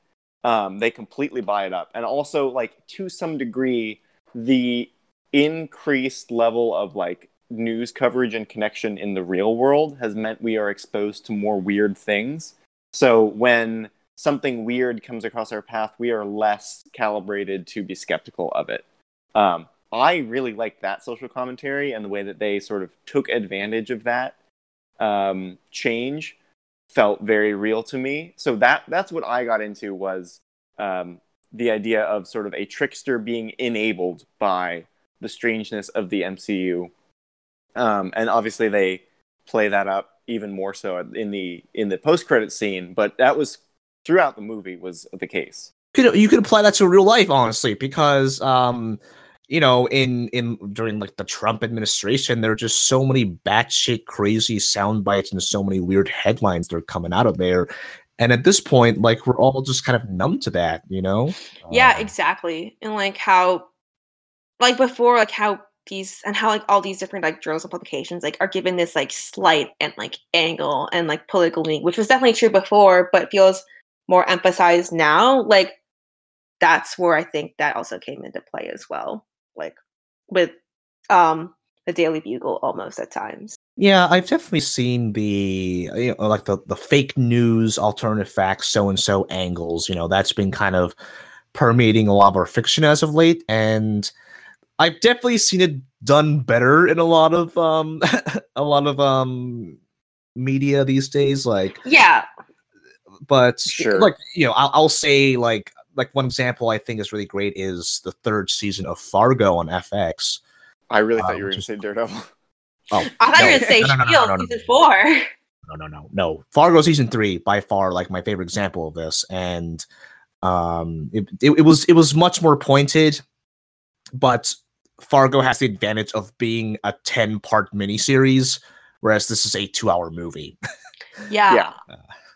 Um, they completely buy it up, and also like to some degree, the increased level of like news coverage and connection in the real world has meant we are exposed to more weird things. So when something weird comes across our path, we are less calibrated to be skeptical of it. Um, I really like that social commentary and the way that they sort of took advantage of that um, change felt very real to me. So that that's what I got into was um, the idea of sort of a trickster being enabled by the strangeness of the MCU, um, and obviously they play that up even more so in the in the post credit scene. But that was throughout the movie was the case. You could you could apply that to real life, honestly, because um, you know, in in during like the Trump administration, there are just so many batshit crazy sound bites and so many weird headlines that are coming out of there. And at this point, like we're all just kind of numb to that, you know? Yeah, uh, exactly. And like how, like before, like how these and how like all these different like journals and publications like are given this like slight and like angle and like political meaning, which was definitely true before, but feels more emphasized now. Like that's where I think that also came into play as well like with um the Daily Bugle almost at times. Yeah, I've definitely seen the you know, like the the fake news, alternative facts, so and so angles. You know, that's been kind of permeating a lot of our fiction as of late, and I've definitely seen it done better in a lot of um *laughs* a lot of um media these days. Like yeah, but sure. like you know, I'll, I'll say like like one example I think is really great is the third season of Fargo on FX. I really thought um, you were going to say Daredevil. *laughs* Oh, I thought no. you were going to say no, no, Shield no, season four. No, no, no, no. Fargo season three by far like my favorite example of this, and um, it, it, it was it was much more pointed, but Fargo has the advantage of being a ten part miniseries, whereas this is a two hour movie. *laughs* yeah. yeah.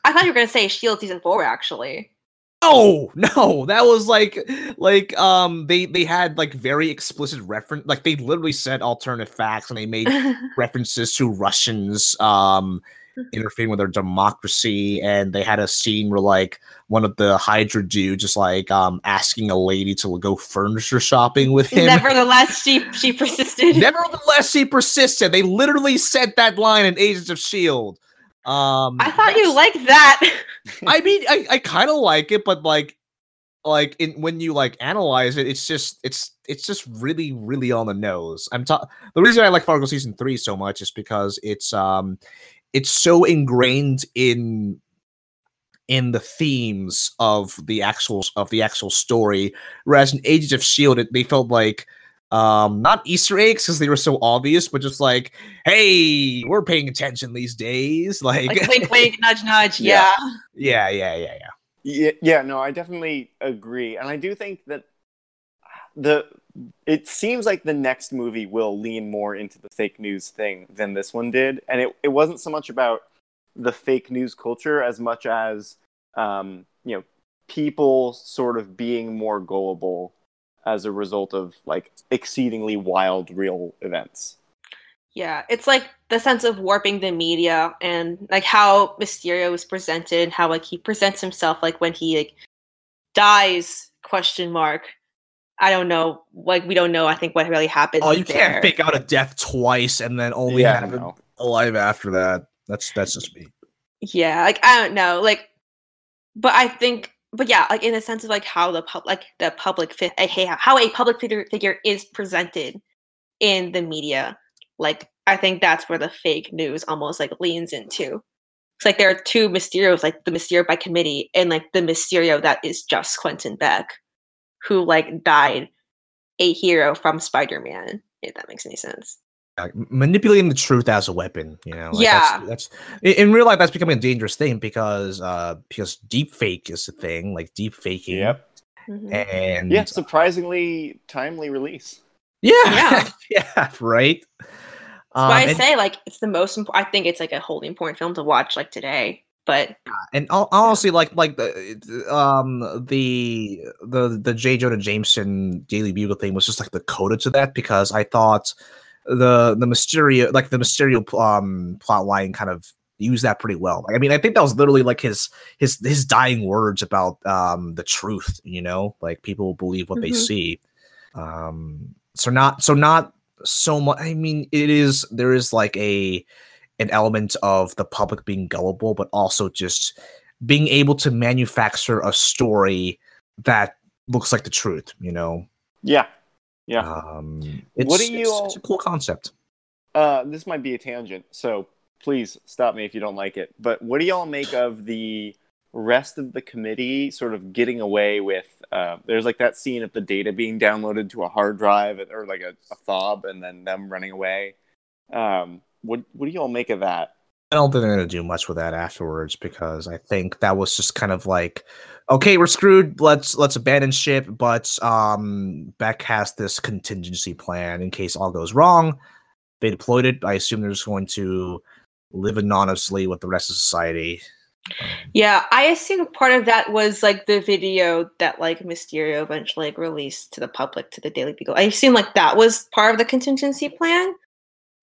I thought you were going to say Shield season four actually. Oh no, that was like like um they they had like very explicit reference like they literally said alternative facts and they made *laughs* references to Russians um interfering with their democracy and they had a scene where like one of the Hydra dudes just like um asking a lady to go furniture shopping with him. Nevertheless, she she persisted. *laughs* Nevertheless, she persisted. They literally said that line in Agents of Shield. Um, I thought you liked that. *laughs* I mean, I, I kind of like it, but like, like in, when you like analyze it, it's just it's it's just really really on the nose. I'm ta- the reason I like Fargo season three so much is because it's um it's so ingrained in in the themes of the actual of the actual story. Whereas in Agents of Shield, it, they felt like um not Easter eggs because they were so obvious, but just like, hey, we're paying attention these days. *laughs* Like, like wink, wink, *laughs* nudge, nudge. Yeah. yeah, yeah, yeah, yeah. Yeah, yeah, no, I definitely agree, and I do think that the it seems like the next movie will lean more into the fake news thing than this one did, and it it wasn't so much about the fake news culture as much as um, you know people sort of being more gullible as a result of like exceedingly wild real events. Yeah, it's like the sense of warping the media and like how Mysterio is presented, and how like he presents himself like when he like dies question mark. I don't know. Like we don't know. I think what really happened. Oh, you there. can't fake out a death twice and then only Yeah, have no. alive after that. That's that's just me. Yeah, like I don't know, like, but I think, but yeah, like in the sense of like how the pub, like the public, fi- eh, hey, how a public figure figure is presented in the media, like I think that's where the fake news almost like leans into. It's like there are two Mysterios, like the Mysterio by committee and like the Mysterio that is just Quentin Beck, who like died a hero from Spider Man. If that makes any sense. like, manipulating the truth as a weapon you know like, Yeah. that's, that's in in real life that's becoming a dangerous thing because uh because deep fake is a thing like deep faking Yep. Mhm. and Yeah, surprisingly timely release. yeah *laughs* yeah, right um, But I and, say like it's the most important. I think it's like a wholly important film to watch like today. But and hon- honestly like like the um the the the j. Jonah jameson daily bugle thing was just like the coda to that because i thought the the mysterio like the mysterio um plot line kind of used that pretty well. Like, i mean i think that was literally like his his his dying words about um the truth you know? Like people believe what they Mhm. see. Um so not so not so much i mean it is there is like a an element of the public being gullible but also just being able to manufacture a story that looks like the truth you know Yeah. Yeah. um it's, What do you it's, all- it's a cool concept Uh, this might be a tangent, so please stop me if you don't like it. But what do y'all make of the rest of the committee sort of getting away with? Uh, there's like that scene of the data being downloaded to a hard drive or like a, a fob, and then them running away. Um, what what do y'all make of that? I don't think they're going to do much with that afterwards because I think that was just kind of like, okay, we're screwed. Let's let's abandon ship. But um, Beck has this contingency plan in case all goes wrong. They deployed it. I assume they're just going to live anonymously with the rest of society. Yeah, I assume part of that was like the video that like Mysterio eventually like released to the public to the Daily Bugle. I assume like that was part of the contingency plan.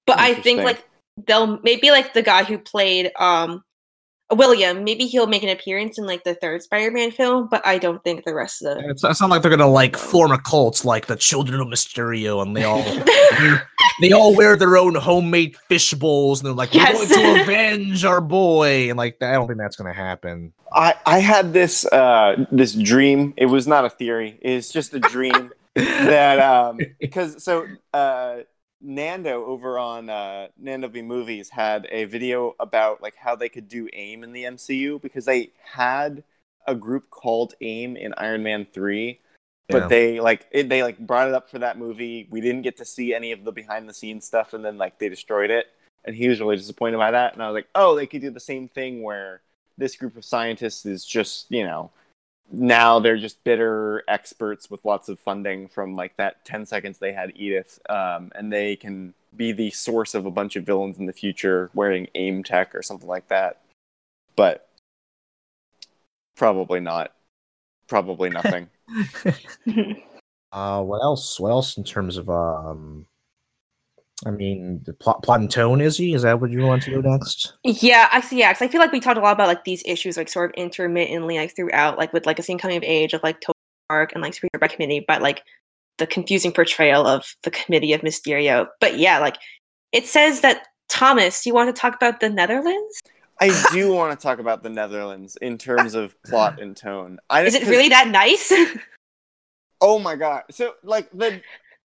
But I think like they'll maybe like the guy who played um William, maybe he'll make an appearance in like the third Spider-Man film, but I don't think the rest of the it's, it's not like they're going to like form a cult like the Children of Mysterio and they all *laughs* they all wear their own homemade fish bowls and they're like, we're Yes. going to *laughs* avenge our boy. And like, I don't think that's going to happen. I I had this uh this dream. It was not a theory. It's just a dream *laughs* that um because so uh Nando over on uh Nando V Movies had a video about like how they could do aim in the MCU because they had a group called AIM in Iron Man 3 but Yeah. they like it, they like brought it up for that movie. We didn't get to see any of the behind the scenes stuff and then like they destroyed it and he was really disappointed by that and I was like, "Oh, they could do the same thing where this group of scientists is just, you know, now they're just bitter experts with lots of funding from like that 10 seconds they had Edith um, and they can be the source of a bunch of villains in the future wearing aim tech or something like that but probably not probably *laughs* nothing Uh, what else? What else in terms of um? I mean, the plot, plot and tone. Is he? Is that what you want to go next? Yeah, I see. Yeah, 'cause I feel like we talked a lot about like these issues, like sort of intermittently, like throughout, like with like a scene coming of age of like Tony Stark and like Superhero by Committee, but like the confusing portrayal of the Committee of Mysterio. But yeah, like it says that Thomas, you want to talk about the Netherlands? i *laughs* do want to talk about the netherlands in terms of plot and tone I, Is it really that nice? *laughs* Oh my god. So like the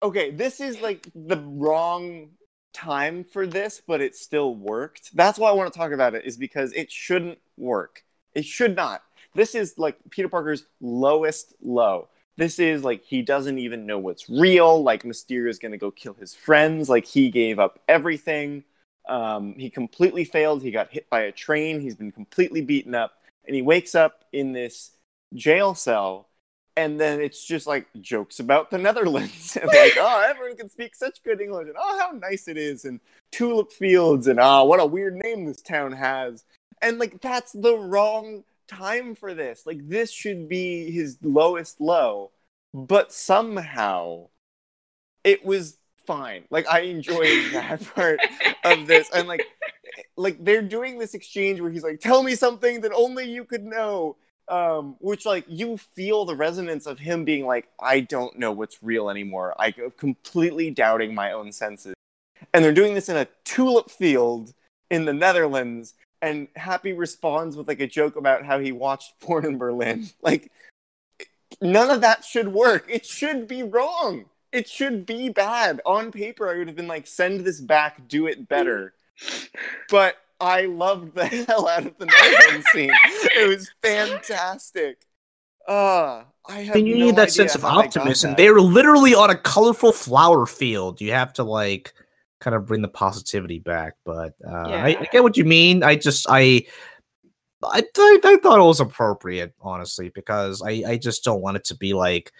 okay, this is like the wrong time for this, but it still worked. That's why I want to talk about it is because it shouldn't work. It should not. This is like Peter Parker's lowest low. This is like he doesn't even know what's real. Like Mysterio is going to go kill his friends. Like he gave up everything. Um, he completely failed. He got hit by a train. He's been completely beaten up. And he wakes up in this jail cell. And then it's just like jokes about the *laughs* Netherlands. and like, oh, everyone can speak such good English. And oh, how nice it is. And tulip fields. And oh, what a weird name this town has. And like, that's the wrong time for this. Like, this should be his lowest low. But somehow it was fine. Like I enjoyed *laughs* that part of this, and like, like they're doing this exchange where he's like, "Tell me something that only you could know," um, which like you feel the resonance of him being like, "I don't know what's real anymore. I completely doubting my own senses," and they're doing this in a tulip field in the Netherlands. And Happy responds with like a joke about how he watched porn in Berlin. *laughs* Like, none of that should work. It should be wrong it should be bad. On paper, I would have been like, send this back, do it better. *laughs* But I loved the *laughs* hell out of the Netherlands scene. It was fantastic. Uh, I have you no need that sense of optimism. They were literally on a colorful flower field. You have to like kind of bring the positivity back. But uh, yeah. I, I, get what you mean. I just I I, I, I thought it was appropriate, honestly, because I I just don't want it to be like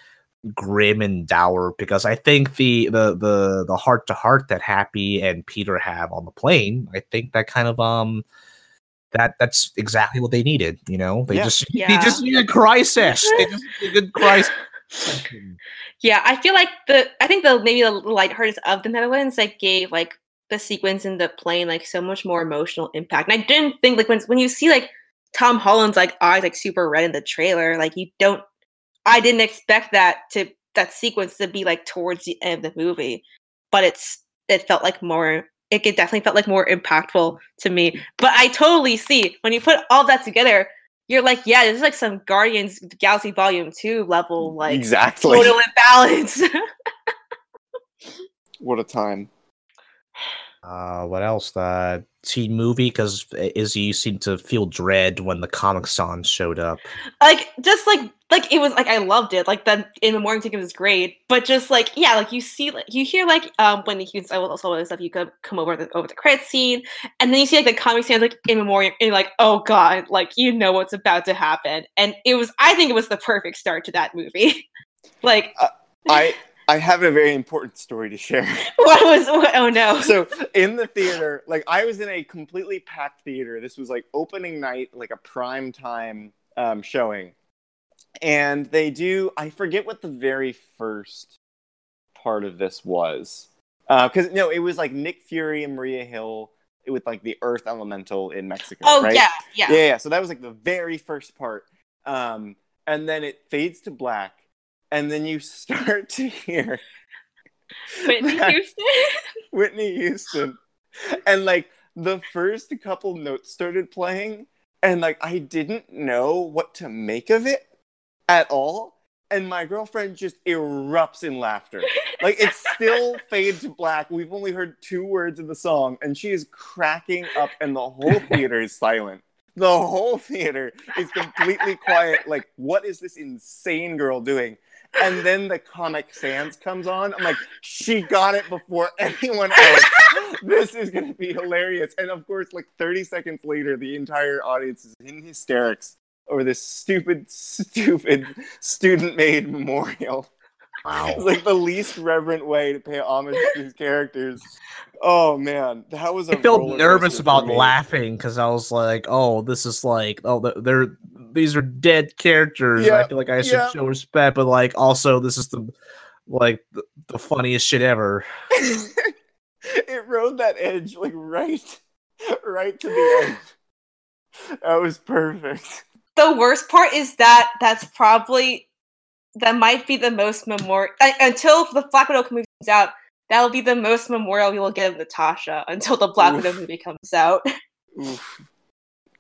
grim and dour because I think the the the the heart to heart that Happy and Peter have on the plane, I think that kind of um that that's exactly what they needed. You know, they yeah. just yeah. they just need a crisis. they just need a good crisis. yeah, I feel like the I think the maybe the lightheartedness of the Netherlands like gave like the sequence in the plane like so much more emotional impact. And I didn't think like when when you see like Tom Holland's like eyes like super red in the trailer, like you don't I didn't expect that to that sequence to be like towards the end of the movie, but it's it felt like more. It definitely felt like more impactful to me. But I totally see when you put all that together, you're like, yeah, this is like some Guardians Galaxy Volume Two level, like exactly total imbalance. *laughs* what a time! Uh, what else? The teen movie because Izzy seemed to feel dread when the Comic Sans showed up. Like just like like it was like I loved it. Like the in memoriam ticket was great, but just like yeah, like you see like you hear like um when he I will also stuff you could come over the over the credit scene, and then you see like the Comic Sans like in memoriam, and you're like oh god, like you know what's about to happen, and it was I think it was the perfect start to that movie. *laughs* like uh, I I have a very important story to share. *laughs* *laughs* What was? What, oh no! So in the theater, like I was in a completely packed theater. This was like opening night, like a prime time um, showing, and they do. I forget what the very first part of this was, because uh, no, it was like Nick Fury and Maria Hill with like the Earth Elemental in Mexico. Oh right? yeah, yeah, yeah, yeah. So that was like the very first part, um, and then it fades to black and then you start to hear Whitney Houston. *laughs* Whitney Houston. And like the first couple notes started playing, and like I didn't know what to make of it at all. And my girlfriend just erupts in laughter. Like it still *laughs* fades to black. We've only heard two words of the song, and she is cracking up, and the whole *laughs* theater is silent the whole theater is completely quiet. Like, what is this insane girl doing? And then the Comic Sans comes on. I'm like, she got it before anyone else. *laughs* this is gonna be hilarious. And of course, like 30 seconds later, the entire audience is in hysterics over this stupid, stupid student-made memorial. Wow. It's like the least reverent way to pay homage to these characters. Oh man, that was. I felt nervous about laughing because I was like, "Oh, this is like, oh, they're these are dead characters. Yeah, I feel like I should yeah. show respect, but like also this is the like the, the funniest shit ever. *laughs* it rode that edge like right, right to the end. That was perfect. The worst part is that that's probably that might be the most memorial until the Black Widow movie comes out. That'll be the most memorial we will get of Natasha until the Black Widow movie comes out. *laughs* Oof.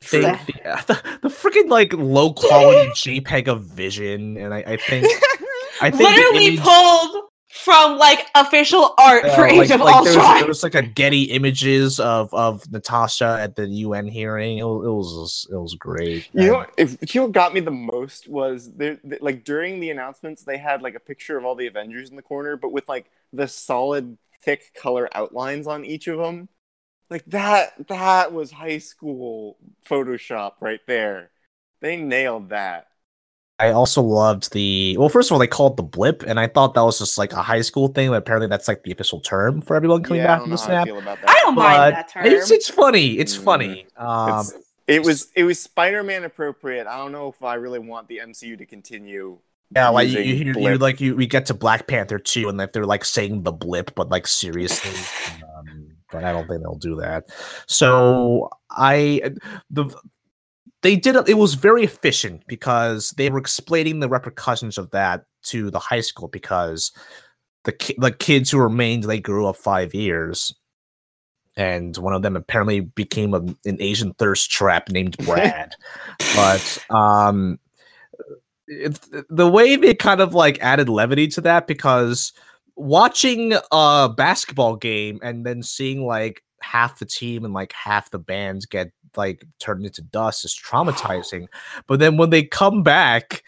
They, the, *laughs* the, the freaking like low quality *laughs* JPEG of Vision, and I, I think I *laughs* think literally image... pulled from like official art for Age like, of like there, was, Ultron. there was like a Getty images of of Natasha at the UN hearing. It, was it was it was great. You know, what- if you know what got me the most was there, th- like during the announcements, they had like a picture of all the Avengers in the corner, but with like the solid, thick color outlines on each of them. Like that, that was high school Photoshop right there. They nailed that. I also loved the well. First of all, they called it the blip, and I thought that was just like a high school thing, but apparently that's like the official term for everyone coming yeah, back don't from the how I snap. feel about that. I don't mind that term. it's it's funny. It's Mm. funny. Um, It's- it was it was Spider-Man appropriate. I don't know if I really want the MCU to continue. yeah, like you, you, you like you we get to Black Panther too, and like they're like saying the blip, but like seriously. *laughs* but I don't think they'll do that. So I the they did it. It was very efficient because they were explaining the repercussions of that to the high school because the ki- the kids who remained they grew up five years, and one of them apparently became a, an Asian thirst trap named *laughs* Brad. but um, it, the way they kind of like added levity to that because watching a basketball game and then seeing like half the team and like half the bands get like turned into dust is *sighs* traumatizing. But then when they come back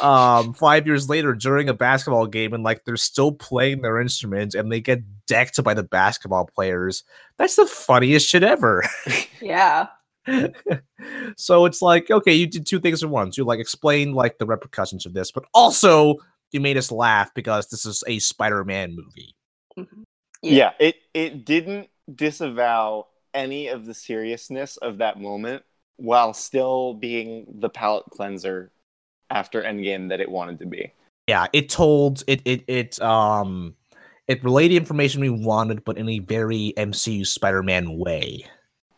um five years later during a basketball game and like they're still playing their instruments and they get decked by the basketball players that's the funniest shit ever. *laughs* Yeah. *laughs* so it's like okay you did two things at once. You like explain like the repercussions of this but also you made us laugh because this is a spider-man movie Mhm. Yeah. it it didn't disavow any of the seriousness of that moment while still being the palate cleanser after Endgame that it wanted to be. yeah it told it it it um it relayed the information we wanted but in a very mcu spider-man way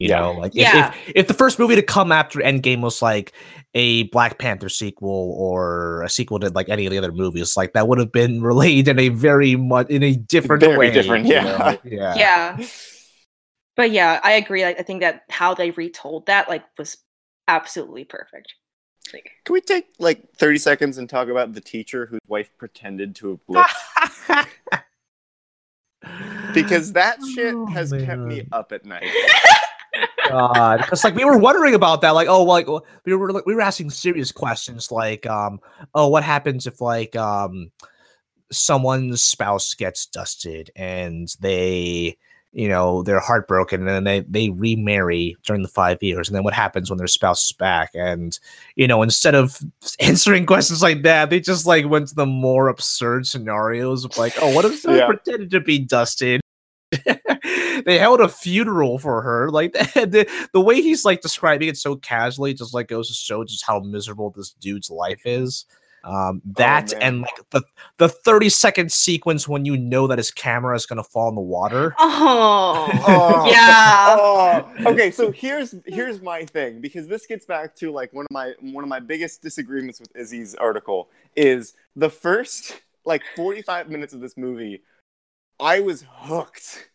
you Yeah. know like if, Yeah. if if the first movie to come after endgame was like a black panther sequel or a sequel to like any of the other movies like that would have been relayed in a very much in a different Very way different, you yeah. know? *laughs* yeah Yeah. But yeah, I agree. Like, I think that how they retold that like was absolutely perfect. Like, Can we take like 30 seconds and talk about the teacher whose wife pretended to have blipped? *laughs* because that shit Oh, has kept me up at night. *laughs* God, because like we were wondering about that, like oh, like we were like, we were asking serious questions, like um, oh, what happens if like um, someone's spouse gets dusted and they, you know, they're heartbroken and then they they remarry during the five years, and then what happens when their spouse is back? And you know, instead of *laughs* answering questions like that, they just like went to the more absurd scenarios of like, oh, what if someone Yeah. pretended to be dusted? *laughs* they held a funeral for her. Like *laughs* the, the way he's like describing it so casually, just like goes to show just how miserable this dude's life is. Um, that man. and like the the thirty second sequence when you know that his camera is gonna fall in the water. *laughs* oh, Oh. *laughs* yeah. oh, okay. So here's here's my thing because this gets back to like one of my one of my biggest disagreements with Izzy's article is the first like 45 minutes of this movie. I was hooked.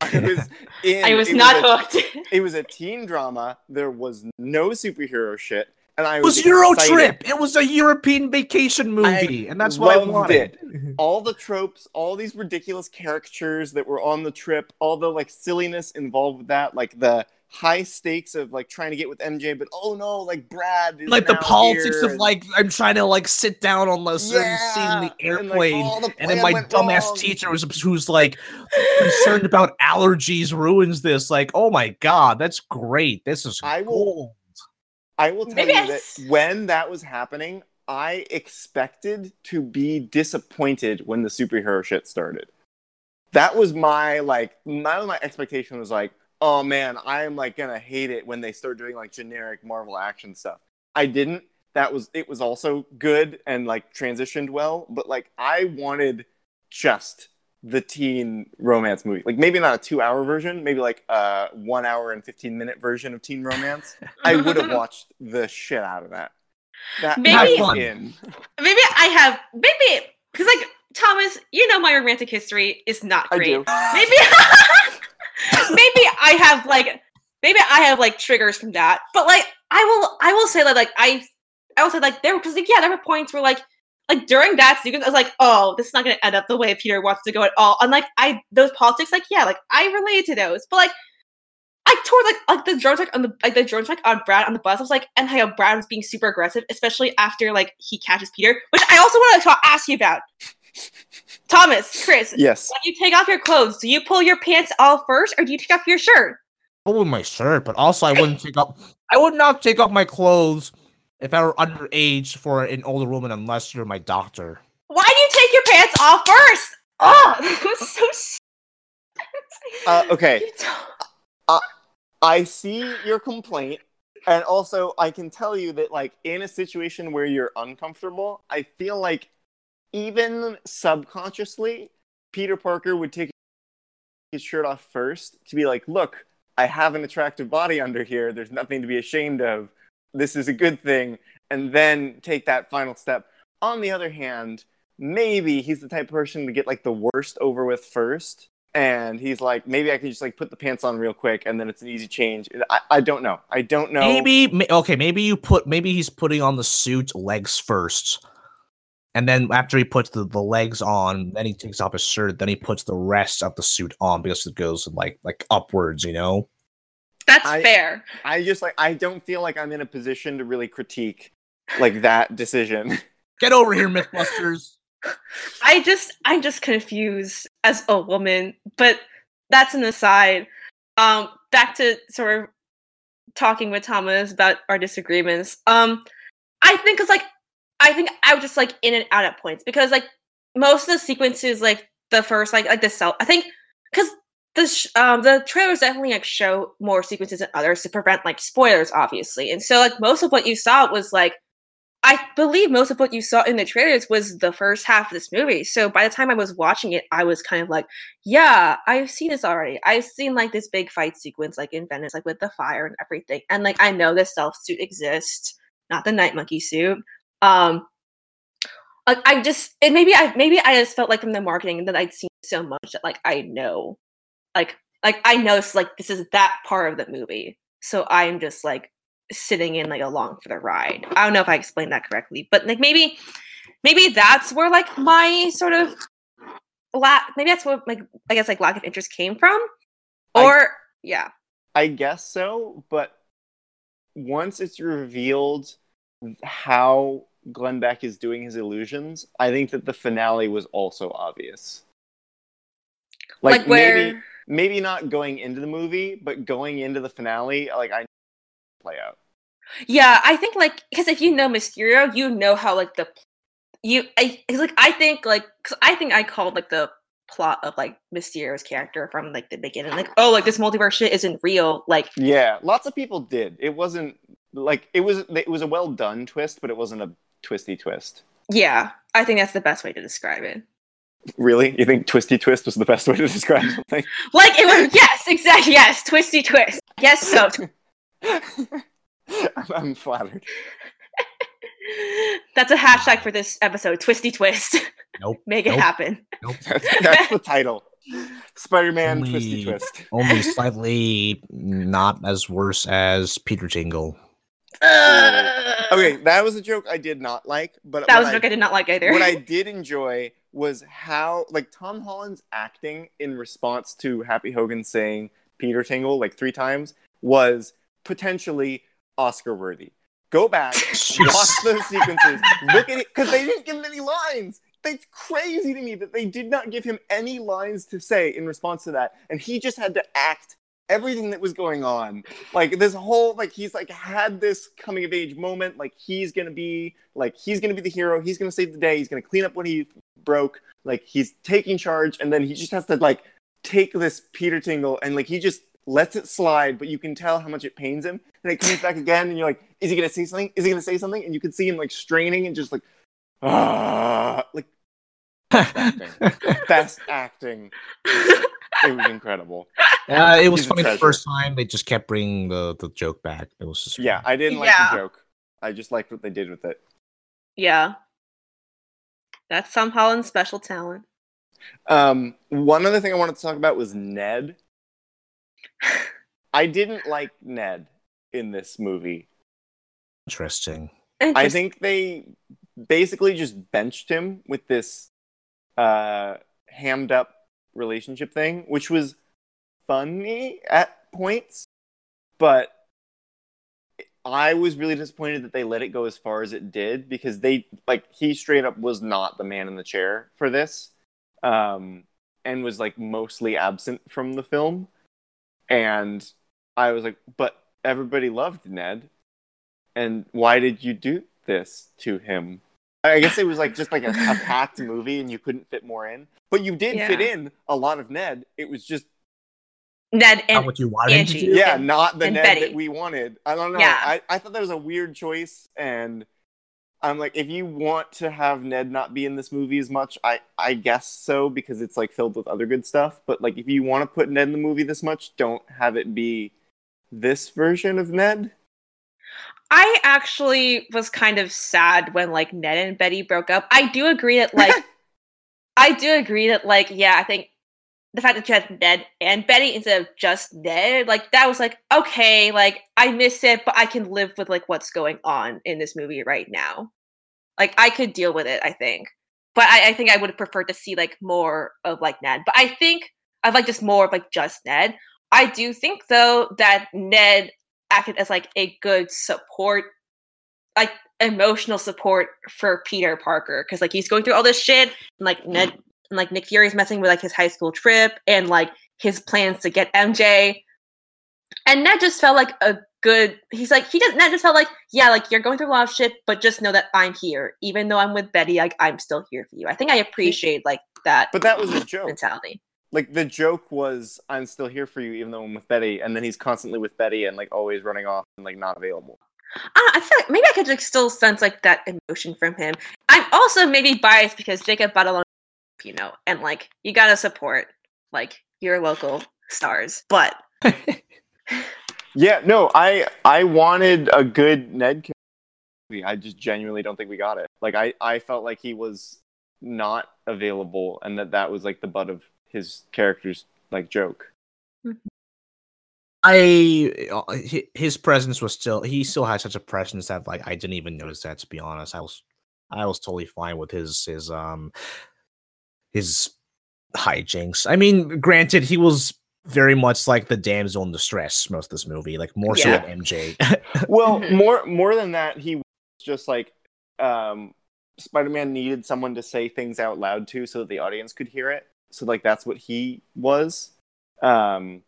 *laughs* I was in. I was it not a- hooked. *laughs* It was a teen drama. There was no superhero shit, and I It was, was Euro excited. Trip. It was a European vacation movie, and that's what I loved It. *laughs* all the tropes, all these ridiculous caricatures that were on the trip, all the like silliness involved with that, like the high stakes of like trying to get with MJ, but oh no, like Brad, is like the politics here, of and- like I'm trying to like sit down on the certain seat in the Yeah, and, like, airplane, the and then my dumbass wrong. teacher was who's like concerned about allergies ruins this. Like, oh my god, that's great. This is I will- gold. I will tell Maybe you I that when that was happening, I expected to be disappointed when the superhero shit started. That was my like my my expectation was like, oh man, I am like gonna hate it when they start doing like generic Marvel action stuff. I didn't. That was it was also good and like transitioned well, but like I wanted just the teen romance movie. Like maybe not a two hour version, maybe like a one hour and fifteen minute version of teen romance. I would have *laughs* watched the shit out of that. That Maybe- I Have fun. in. Maybe I have maybe because like Thomas, you know my romantic history is not I great. do. Maybe *laughs* maybe I have like maybe I have like triggers from that. But like I will I will say that like I I will say like there because like, yeah there were points where like like during that sequence, I was like, oh, this is not gonna end up the way Peter wants to go at all. And like I those politics, like, yeah, like I relate to those. But like I tore like like the drone like on the like the drone like on Brad on the bus. I was like, and how Brad was being super aggressive, especially after like he catches Peter, which I also want to ask you about. Thomas, Chris, yes. When you take off your clothes, do you pull your pants off first, or do you take off your shirt? Pull my shirt, but also I wouldn't *laughs* take off. I would not take off my clothes if I were underage for an older woman, unless you're my doctor. Why do you take your pants off first? Oh, *laughs* that was so. uh, okay. Uh, I see your complaint, and also I can tell you that, like, in a situation where you're uncomfortable, I feel like even subconsciously, Peter Parker would take his shirt off first to be like, look, I have an attractive body under here. There's nothing to be ashamed of. This is a good thing. And then take that final step. On the other hand, maybe he's the type of person to get like the worst over with first. And he's like, maybe I can just like put the pants on real quick and then it's an easy change. I, I don't know. I don't know. Maybe, okay, maybe you put, maybe he's putting on the suit legs first and then after he puts the, the legs on, then he takes off his shirt. Then he puts the rest of the suit on because it goes like like upwards, you know. That's I, fair. I just like I don't feel like I'm in a position to really critique like that decision. *laughs* Get over here, MythBusters. I just I'm just confused as a woman, but that's an aside. Um, back to sort of talking with Thomas about our disagreements. Um, I think it's like I think I was just like in and out at points because like most of the sequences, like the first, like like the cell, I think because the sh- um the trailers definitely like show more sequences than others to prevent like spoilers, obviously, and so like most of what you saw was like I believe most of what you saw in the trailers was the first half of this movie. So by the time I was watching it, I was kind of like, yeah, I've seen this already. I've seen like this big fight sequence like in Venice, like with the fire and everything. And like I know the stealth suit exists, not the night monkey suit. Um, I, I just and maybe I maybe I just felt like from the marketing that I'd seen so much that like I know, like like I know it's like this is that part of the movie, so I'm just like sitting in like along for the ride. I don't know if I explained that correctly, but like maybe maybe that's where like my sort of lack maybe that's what like I guess like lack of interest came from, or I, yeah. I guess so, but once it's revealed how Glenn Beck is doing his illusions, I think that the finale was also obvious. Like, like where... maybe maybe not going into the movie, but going into the finale, like I play out. Yeah, I think like because if you know Mysterio, you know how like the you I like I think like cause I think I called like the plot of like Mysterio's character from like the beginning, like oh like this multiverse shit isn't real. Like yeah, lots of people did. It wasn't like it was it was a well done twist, but it wasn't a twisty twist. Yeah, I think that's the best way to describe it. Really? You think twisty twist was the best way to describe *laughs* something? like it was yes, exactly yes, twisty twist. Yes, so *laughs* I'm flattered. *laughs* That's a hashtag for this episode, Twisty Twist. Nope. Make nope, it happen. Nope. That's, that's the title. Spider-Man only, Twisty Twist. only slightly not as worse as Peter Tingle. Uh, okay, that was a joke I did not like, but that was a joke I, I did not like either. what I did enjoy was how like Tom Holland's acting in response to Happy Hogan saying Peter Tingle like three times was potentially Oscar worthy. Go back, *laughs* watch those sequences, look at it because they didn't give him any lines. It's crazy to me that they did not give him any lines to say in response to that, and he just had to act everything that was going on. Like this whole like he's like had this coming of age moment. Like he's gonna be like he's gonna be the hero. He's gonna save the day. He's gonna clean up what he broke. Like he's taking charge. And then he just has to like take this peter tingle and like he just lets it slide but you can tell how much it pains him. And it comes back again and you're like is he gonna say something? Is he gonna say something? And you can see him like straining and just like ah like *laughs* best acting, best *laughs* acting. *laughs* it was incredible. Uh, it was He's funny the first time. They just kept bringing the, the joke back. It was just yeah. I didn't like yeah. the joke. I just liked what they did with it. Yeah, that's Tom Holland's special talent. Um, one other thing I wanted to talk about was Ned. *laughs* I didn't like Ned in this movie. Interesting. I think they basically just benched him with this uh hammed up relationship thing, which was funny at points, but I was really disappointed that they let it go as far as it did because they like he straight up was not the man in the chair for this. Um and was like mostly absent from the film. And I was like, but everybody loved Ned. And why did you do this to him? I guess it was like just like a, a packed movie and you couldn't fit more in. But you did Yeah. fit in a lot of Ned. It was just Ned Not and what you wanted him to do. yeah, and- not the Ned Betty. that we wanted. I don't know. Yeah. I, I thought that was a weird choice and I'm like, if you want to have Ned not be in this movie as much, I, I guess so because it's like filled with other good stuff. But like, if you want to put Ned in the movie this much, don't have it be this version of Ned. I actually was kind of sad when like Ned and Betty broke up. I do agree that like *laughs* I do agree that like yeah, I think the fact that you had Ned and Betty instead of just Ned, like that was like okay, like I miss it, but I can live with like what's going on in this movie right now. Like I could deal with it, I think. But I, I think I would have preferred to see like more of like Ned. But I think I'd like just more of like just Ned. I do think though that Ned acted as like a good support, like emotional support for Peter Parker because like he's going through all this shit and like Ned and like Nick Fury's messing with like his high school trip and like his plans to get MJ. And Ned just felt like a good. He's like he just Ned just felt like yeah, like you're going through a lot of shit, but just know that I'm here, even though I'm with Betty. Like I'm still here for you. I think I appreciate like that But that was a joke. mentality. Like the joke was, I'm still here for you, even though I'm with Betty. And then he's constantly with Betty and like always running off and like not available. I, I feel like maybe I could like still sense like that emotion from him. I'm also maybe biased because Jacob Batalon, you know, and like you gotta support like your local stars. But *laughs* Yeah, no, I I wanted a good Ned. I just genuinely don't think we got it. Like I I felt like he was not available and that that was like the butt of his character's like joke. I uh, his presence was still he still had such a presence that like I didn't even notice that to be honest. I was I was totally fine with his his um his hijinks. I mean, granted, he was very much like the damsel in distress most of this movie, like more so Yeah. than MJ. *laughs* Well, Mhm. more more than that, he was just like um Spider-Man needed someone to say things out loud to so that the audience could hear it. So like that's what he was. Um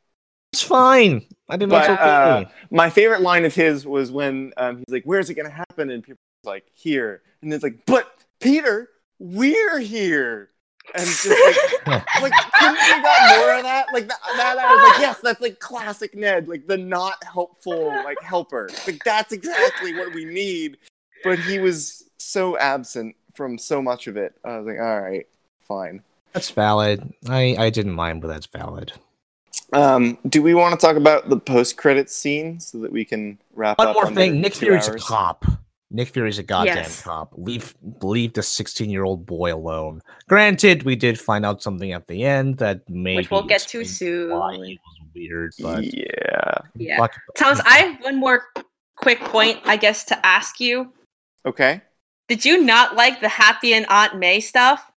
it's fine. I think that's But, uh, okay. my favorite line of his was when um, he's like, "Where's it gonna happen?" And people like, "Here," and it's like, "But Peter, we're here." And just like, *laughs* like couldn't we got more of that? Like that, that I was like, yes, that's like classic Ned, like the not helpful like helper. Like that's exactly what we need. But he was so absent from so much of it. I was like, all right, fine. That's valid. I I didn't mind, but that's valid. Um, do we want to talk about the post credits scene so that we can wrap One up? One more thing, Nick Fury's hours? a cop. Nick Fury's a goddamn Yes. cop. Leave leave the 16 year old boy alone. Granted, we did find out something at the end that maybe Which we'll get to explains why soon. he was weird, but Yeah. Yeah. fuck- Thomas, I have one more quick point, I guess, to ask you. Okay. Did you not like the Happy and Aunt May stuff?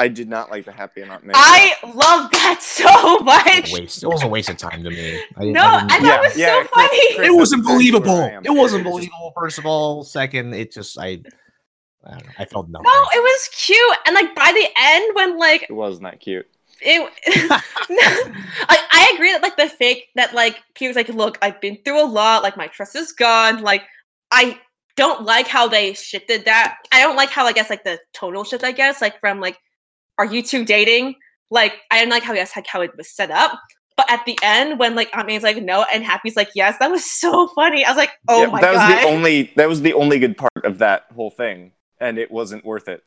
I did not like the Happy and Aunt May. I love that so *laughs* much. waste. It was a waste of time to me. I, No, I I didn't- Yeah, it was yeah, so Chris- funny. Chris- it wasn't exactly unbelievable. where I am. It was It was unbelievable. First of all, second, it just I, I, don't know, I felt nothing. No, it was cute. And like by the end, when like It wasn't that cute. it *laughs* *laughs* I, I agree that like the fake that like he was like, look, I've been through a lot, like my trust is gone. Like I don't like how they shifted that. I don't like how I guess like the tonal shift, I guess, like from like are you two dating? Like I didn't like how I guess like how it was set up. But at the end, when like Aunt May's like no and Happy's like yes, that was *laughs* so funny. I was like, oh Yeah, my that god. was the only that was the only good part of that whole thing, and it wasn't worth it.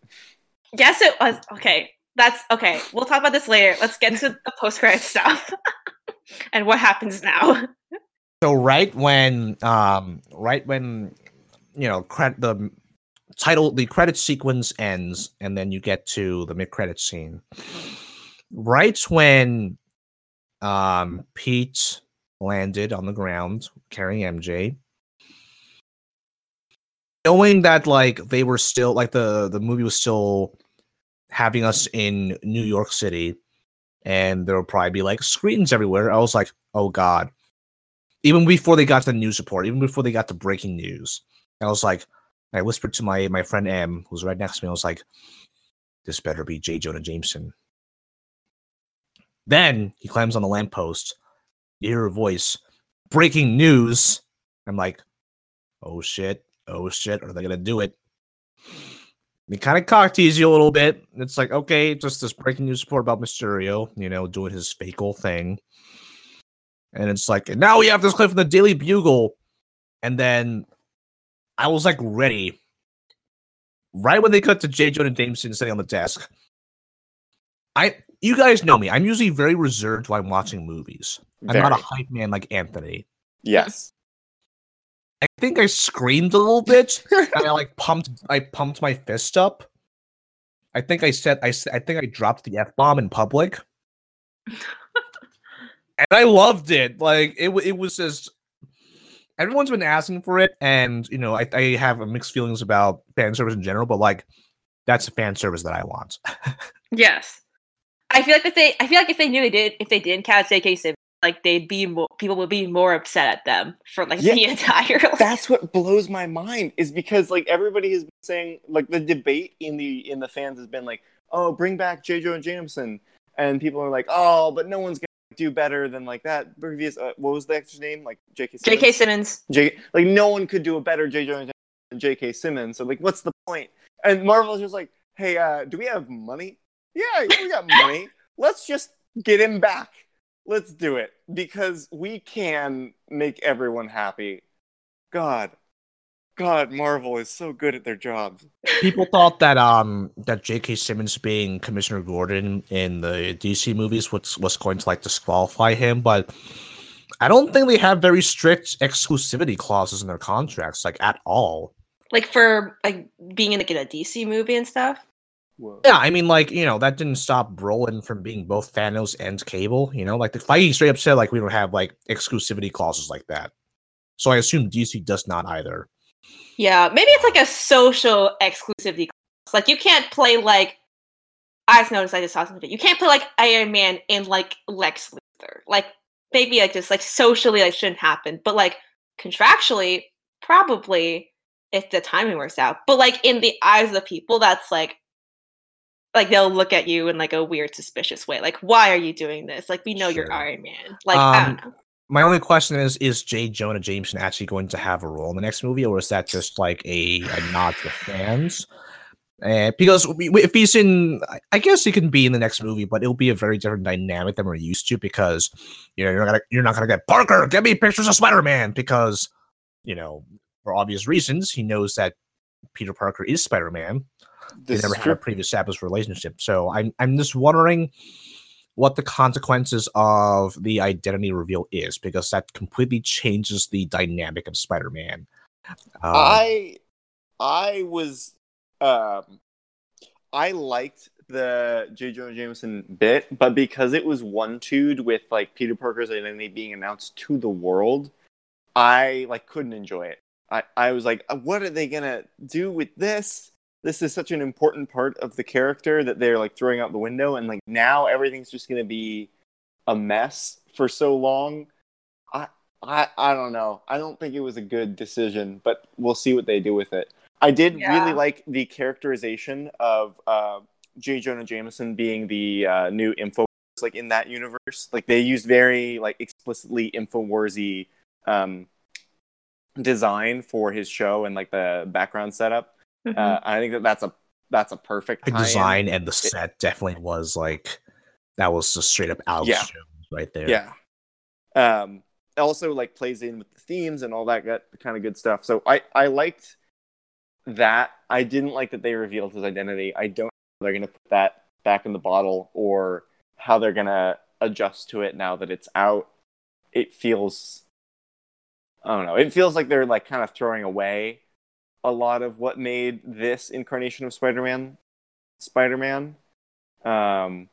Yes, it was. Okay, that's okay. We'll talk about this later. Let's get to the post credit stuff *laughs* and what happens now. So right when, um, right when, you know, cred- the title, the credit sequence ends, and then you get to the mid-credit scene. Right when, um, Pete landed on the ground carrying MJ. knowing that like they were still like the the movie was still having us in New York City, and there will probably be like screens everywhere. I was like, oh god. Even before they got the news report, even before they got to breaking news, I was like, I whispered to my my friend M, who's right next to me. I was like, "This better be J. Jonah Jameson." Then he climbs on the lamppost. You hear a voice, breaking news. I'm like, "Oh shit! Oh shit! Are they gonna do it?" He kind of cock tease you a little bit. It's like, okay, just this breaking news report about Mysterio, you know, doing his fake old thing. And it's like, and now we have this clip from the Daily Bugle. And then I was like ready. Right when they cut to J. Jonah Jameson sitting on the desk. I you guys know me. I'm usually very reserved while I'm watching movies. I'm not a hype man like Anthony. Yes. I think I screamed a little bit. I like pumped I pumped my fist up. I think I said I I think I dropped the F bomb in public. *laughs* and I loved it. Like it it was just everyone's been asking for it, and you know, I, I have mixed feelings about fan service in general, but like that's the fan service that I want. *laughs* yes, I feel like if they, I feel like if they knew they did, if they didn't cast J.K. Simmons, like they'd be more, people would be more upset at them for like yeah, the *laughs* entire. Like, that's what blows my mind is because like everybody has been saying like the debate in the in the fans has been like, oh, bring back J. Jonah Jameson, and people are like, oh, but no one's gonna do better than like that previous. Uh, what was the actor's name? Like J.K. Simmons? J.K. Simmons. J. Like no one could do a better J. Jonah than J.K. Simmons. So like, what's the point? And Marvel's just like, hey, uh, do we have money? Yeah, we got money. Let's just get him back. Let's do it because we can make everyone happy. God, God, Marvel is so good at their jobs. People thought that um that J.K. Simmons being Commissioner Gordon in the DC movies was was going to like disqualify him, but I don't think they have very strict exclusivity clauses in their contracts, like at all. Like for like being in like in a DC movie and stuff. Whoa. Yeah, I mean, like you know, that didn't stop Brolin from being both Thanos and Cable. You know, like the Feige straight up said, like we don't have like exclusivity clauses like that. So I assume DC does not either. Yeah, maybe it's like a social exclusivity. Like you can't play like I just noticed I just saw something. You can't play like Iron Man in like Lex Luthor. Like maybe like just like socially like shouldn't happen, but like contractually probably if the timing works out. But like in the eyes of the people, that's like like they'll look at you in like a weird suspicious way. Like why are you doing this? Like we know sure. you're Iron Man. Like um, I don't know my only question is: Is J. Jonah Jameson actually going to have a role in the next movie, or is that just like a, a nod to fans? And because if he's in, I guess he can be in the next movie, but it'll be a very different dynamic than we're used to. Because you know you're not gonna you're not gonna get Parker. Get me pictures of Spider Man because you know for obvious reasons he knows that Peter Parker is Spider Man. They never had a previous established relationship, so I'm I'm just wondering what the consequences of the identity reveal is because that completely changes the dynamic of Spider-Man. Um, I I was um I liked the J. Jonah Jameson bit, but because it was one two with like Peter Parker's identity being announced to the world, I like couldn't enjoy it. I, I was like, what are they gonna do with this? This is such an important part of the character that they're like throwing out the window and like now everything's just going to be a mess for so long. I, I i don't know. I don't think it was a good decision but we'll see what they do with it. I did yeah. really like the characterization of uh, j. Jonah jameson being the uh, new info like in that universe. Like they used very like explicitly infowarsy um design for his show and like the background setup Mm-hmm. Uh, I think that that's a that's a perfect the design and the set it, definitely was like that was just straight up Alex yeah. Jones right there. Yeah. Um. Also, like plays in with the themes and all that kind of good stuff. So I I liked that. I didn't like that they revealed his identity. I don't know they're gonna put that back in the bottle or how they're gonna adjust to it now that it's out. It feels I don't know. It feels like they're like kind of throwing away a lot of what made this incarnation of Spider-Man Spider-Man. Um,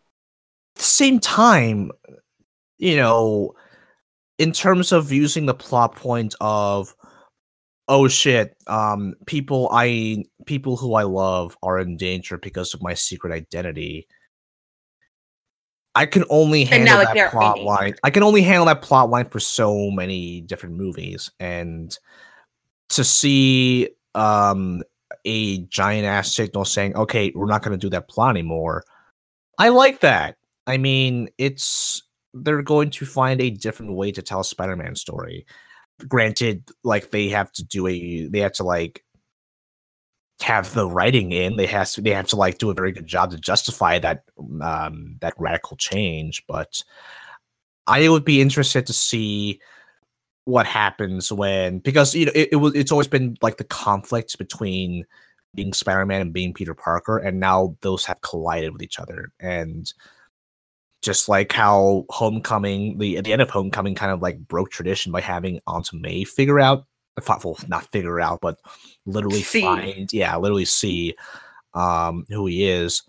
At the same time, you know, in terms of using the plot point of oh shit, um, people I people who I love are in danger because of my secret identity. I can only handle now, like, that plot line. I can only handle that plot line for so many different movies, and to see um a giant ass signal saying, "Okay, we're not going to do that plot anymore." I like that. I mean, it's they're going to find a different way to tell Spider-Man story. Granted, like they have to do a they have to like have the writing in. They has to they have to like do a very good job to justify that um that radical change. But I would be interested to see what happens when because you know it, it was it's always been like the conflict between being Spider-Man and being Peter Parker, and now those have collided with each other. And just like how Homecoming, the at the end of Homecoming, kind of like broke tradition by having Aunt May figure out, well, not figure out, but literally see. find, yeah, literally see um who he is,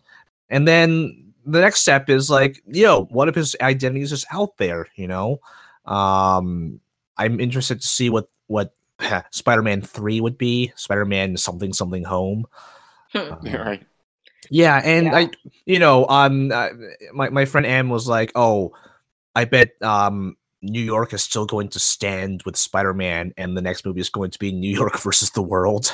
and then the next step is like, yo, what if his identity is just out there? You know, um, I'm interested to see what what Spider-Man three would be. Spider-Man something something home. Hmm. Um, *laughs* right. Yeah, and yeah. I, you know, um, uh, my my friend Am was like, "Oh, I bet um New York is still going to stand with Spider Man, and the next movie is going to be New York *laughs* versus the world."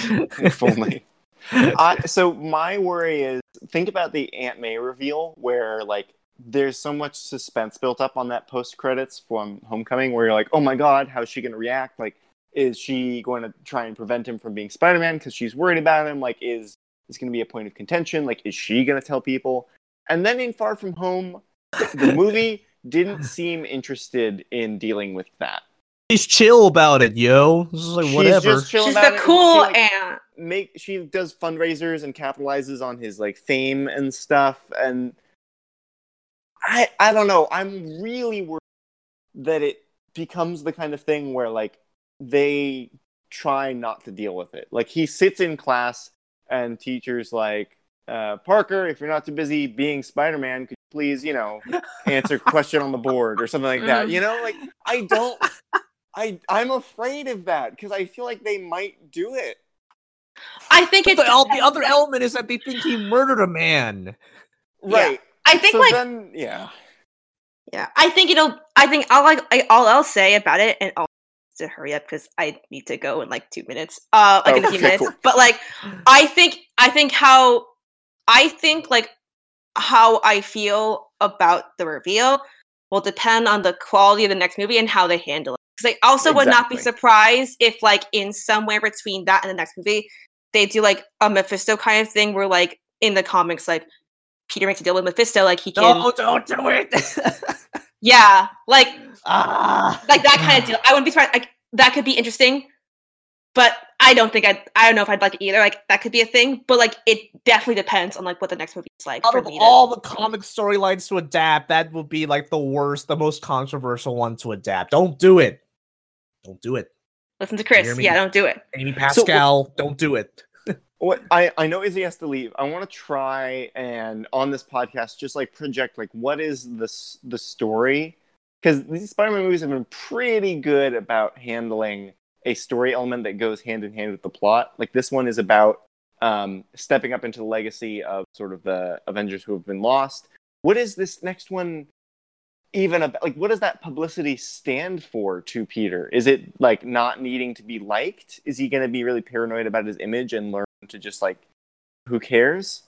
if *laughs* only. uh, so my worry is think about the Aunt May reveal, where like there's so much suspense built up on that post credits from Homecoming, where you're like, "Oh my God, how's she going to react?" Like, is she going to try and prevent him from being Spider Man because she's worried about him? Like, is is going to be a point of contention. Like, is she going to tell people? And then in Far From Home, the *laughs* movie didn't seem interested in dealing with that. She's chill about it, yo. This is like She's whatever. She's the cool she, like, aunt. Make she does fundraisers and capitalizes on his like fame and stuff. And I I don't know. I'm really worried that it becomes the kind of thing where like they try not to deal with it. Like he sits in class and teachers like uh, Parker, if you're not too busy being Spider-Man, could you please, you know, answer question on the board or something like that? Mm. You know, like I don't, I I'm afraid of that because I feel like they might do it. I think but it's the, the, other element is that they think he murdered a man. Right. I think so like then, yeah. Yeah, I think it'll. I think I'll like. I, all I'll say about it, and I'll to hurry up because I need to go in like two minutes. Uh, like oh, in a few minutes. Cool. But like, I think I think how I think like how I feel about the reveal will depend on the quality of the next movie and how they handle it. Because I also exactly. would not be surprised if like in somewhere between that and the next movie they do like a Mephisto kind of thing where like in the comics like Peter makes a deal with Mephisto like he can. No, don't do it. *laughs* yeah, like ah. like that kind of deal. I wouldn't be surprised. Like that could be interesting, but I don't think I. I don't know if I'd like it either. Like that could be a thing, but like it definitely depends on like what the next movie is like. Out of all the comic storylines to adapt, that would be like the worst, the most controversial one to adapt. Don't do it. Don't do it. Listen to Chris. Yeah, don't do it. Amy Pascal, so, don't do it. What I, I know Izzy has to leave. I want to try and on this podcast just like project like what is this the story because these Spider-Man movies have been pretty good about handling a story element that goes hand in hand with the plot. Like this one is about um, stepping up into the legacy of sort of the Avengers who have been lost. What is this next one even about? Like, what does that publicity stand for to Peter? Is it like not needing to be liked? Is he going to be really paranoid about his image and learn to just like, who cares?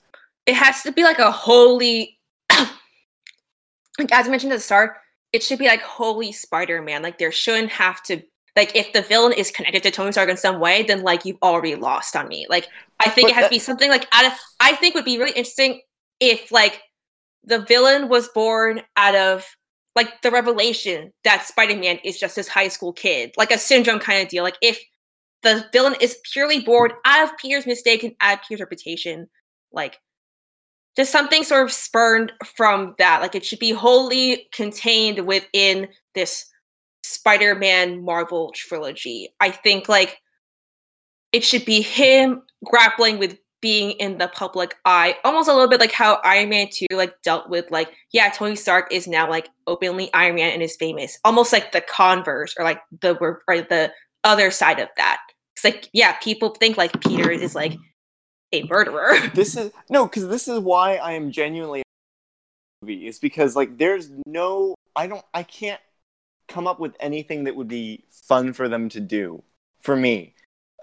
It has to be like a holy, *clears throat* like as I mentioned at the start, it should be like holy Spider-Man. Like there shouldn't have to like if the villain is connected to Tony Stark in some way, then like you've already lost on me. Like I think but it has that- to be something like out of I think would be really interesting if like the villain was born out of like the revelation that Spider-Man is just this high school kid, like a syndrome kind of deal. Like if the villain is purely born out of Peter's mistake and out of Peter's reputation, like just something sort of spurned from that. Like it should be wholly contained within this Spider-Man Marvel trilogy. I think like it should be him grappling with being in the public eye, almost a little bit like how Iron Man 2 like dealt with like, yeah, Tony Stark is now like openly Iron Man and is famous. Almost like the converse or like the or the other side of that. It's like, yeah, people think like Peter is like a murderer. *laughs* This is no, because this is why I am genuinely movie is because like there's no I don't I can't come up with anything that would be fun for them to do for me.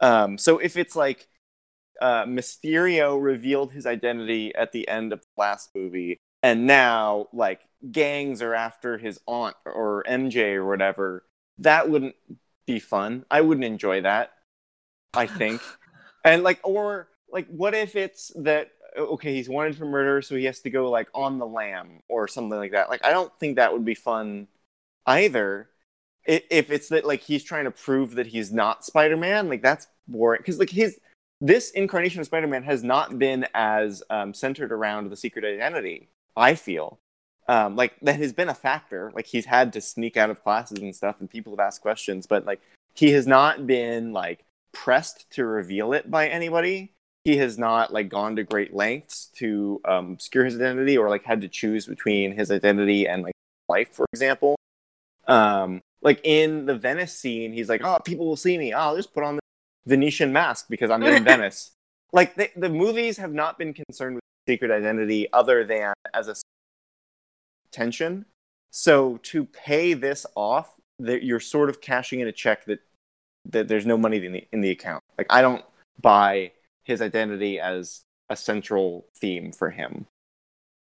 Um, so if it's like uh, Mysterio revealed his identity at the end of the last movie, and now like gangs are after his aunt or MJ or whatever, that wouldn't be fun. I wouldn't enjoy that. I think, *laughs* and like, or like, what if it's that okay, he's wanted for murder, so he has to go like on the lam or something like that. Like, I don't think that would be fun either. If it's that like he's trying to prove that he's not Spider-Man, like that's boring. Because like his this incarnation of Spider-Man has not been as um, centered around the secret identity. I feel um, like that has been a factor. Like he's had to sneak out of classes and stuff, and people have asked questions, but like he has not been like pressed to reveal it by anybody. He has not like gone to great lengths to um, obscure his identity or like had to choose between his identity and like life, for example. Um, like in the Venice scene, he's like, "Oh, people will see me. Oh, I'll just put on the Venetian mask because I'm in *laughs* Venice. Like the, the movies have not been concerned with secret identity other than as a tension. So to pay this off, that you're sort of cashing in a check that that there's no money in the in the account. Like I don't buy his identity as a central theme for him.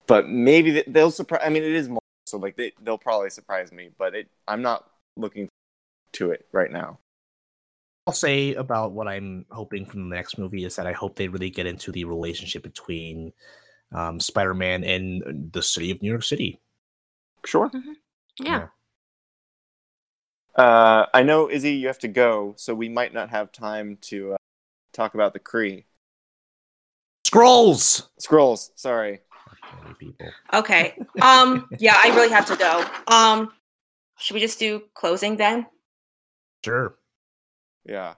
But maybe they'll surprise. I mean, it is more so like they they'll probably surprise me, but it I'm not looking to it right now. I'll say about what I'm hoping from the next movie is that I hope they really get into the relationship between um, Spider-Man and the city of New York City. Sure. Mm-hmm. Yeah. yeah. Uh, I know Izzy, you have to go, so we might not have time to uh, talk about the Kree. Skrulls. Skrulls. Sorry. Okay. Um. yeah, I really have to go. Um. Should we just do closing then? Sure. Yeah.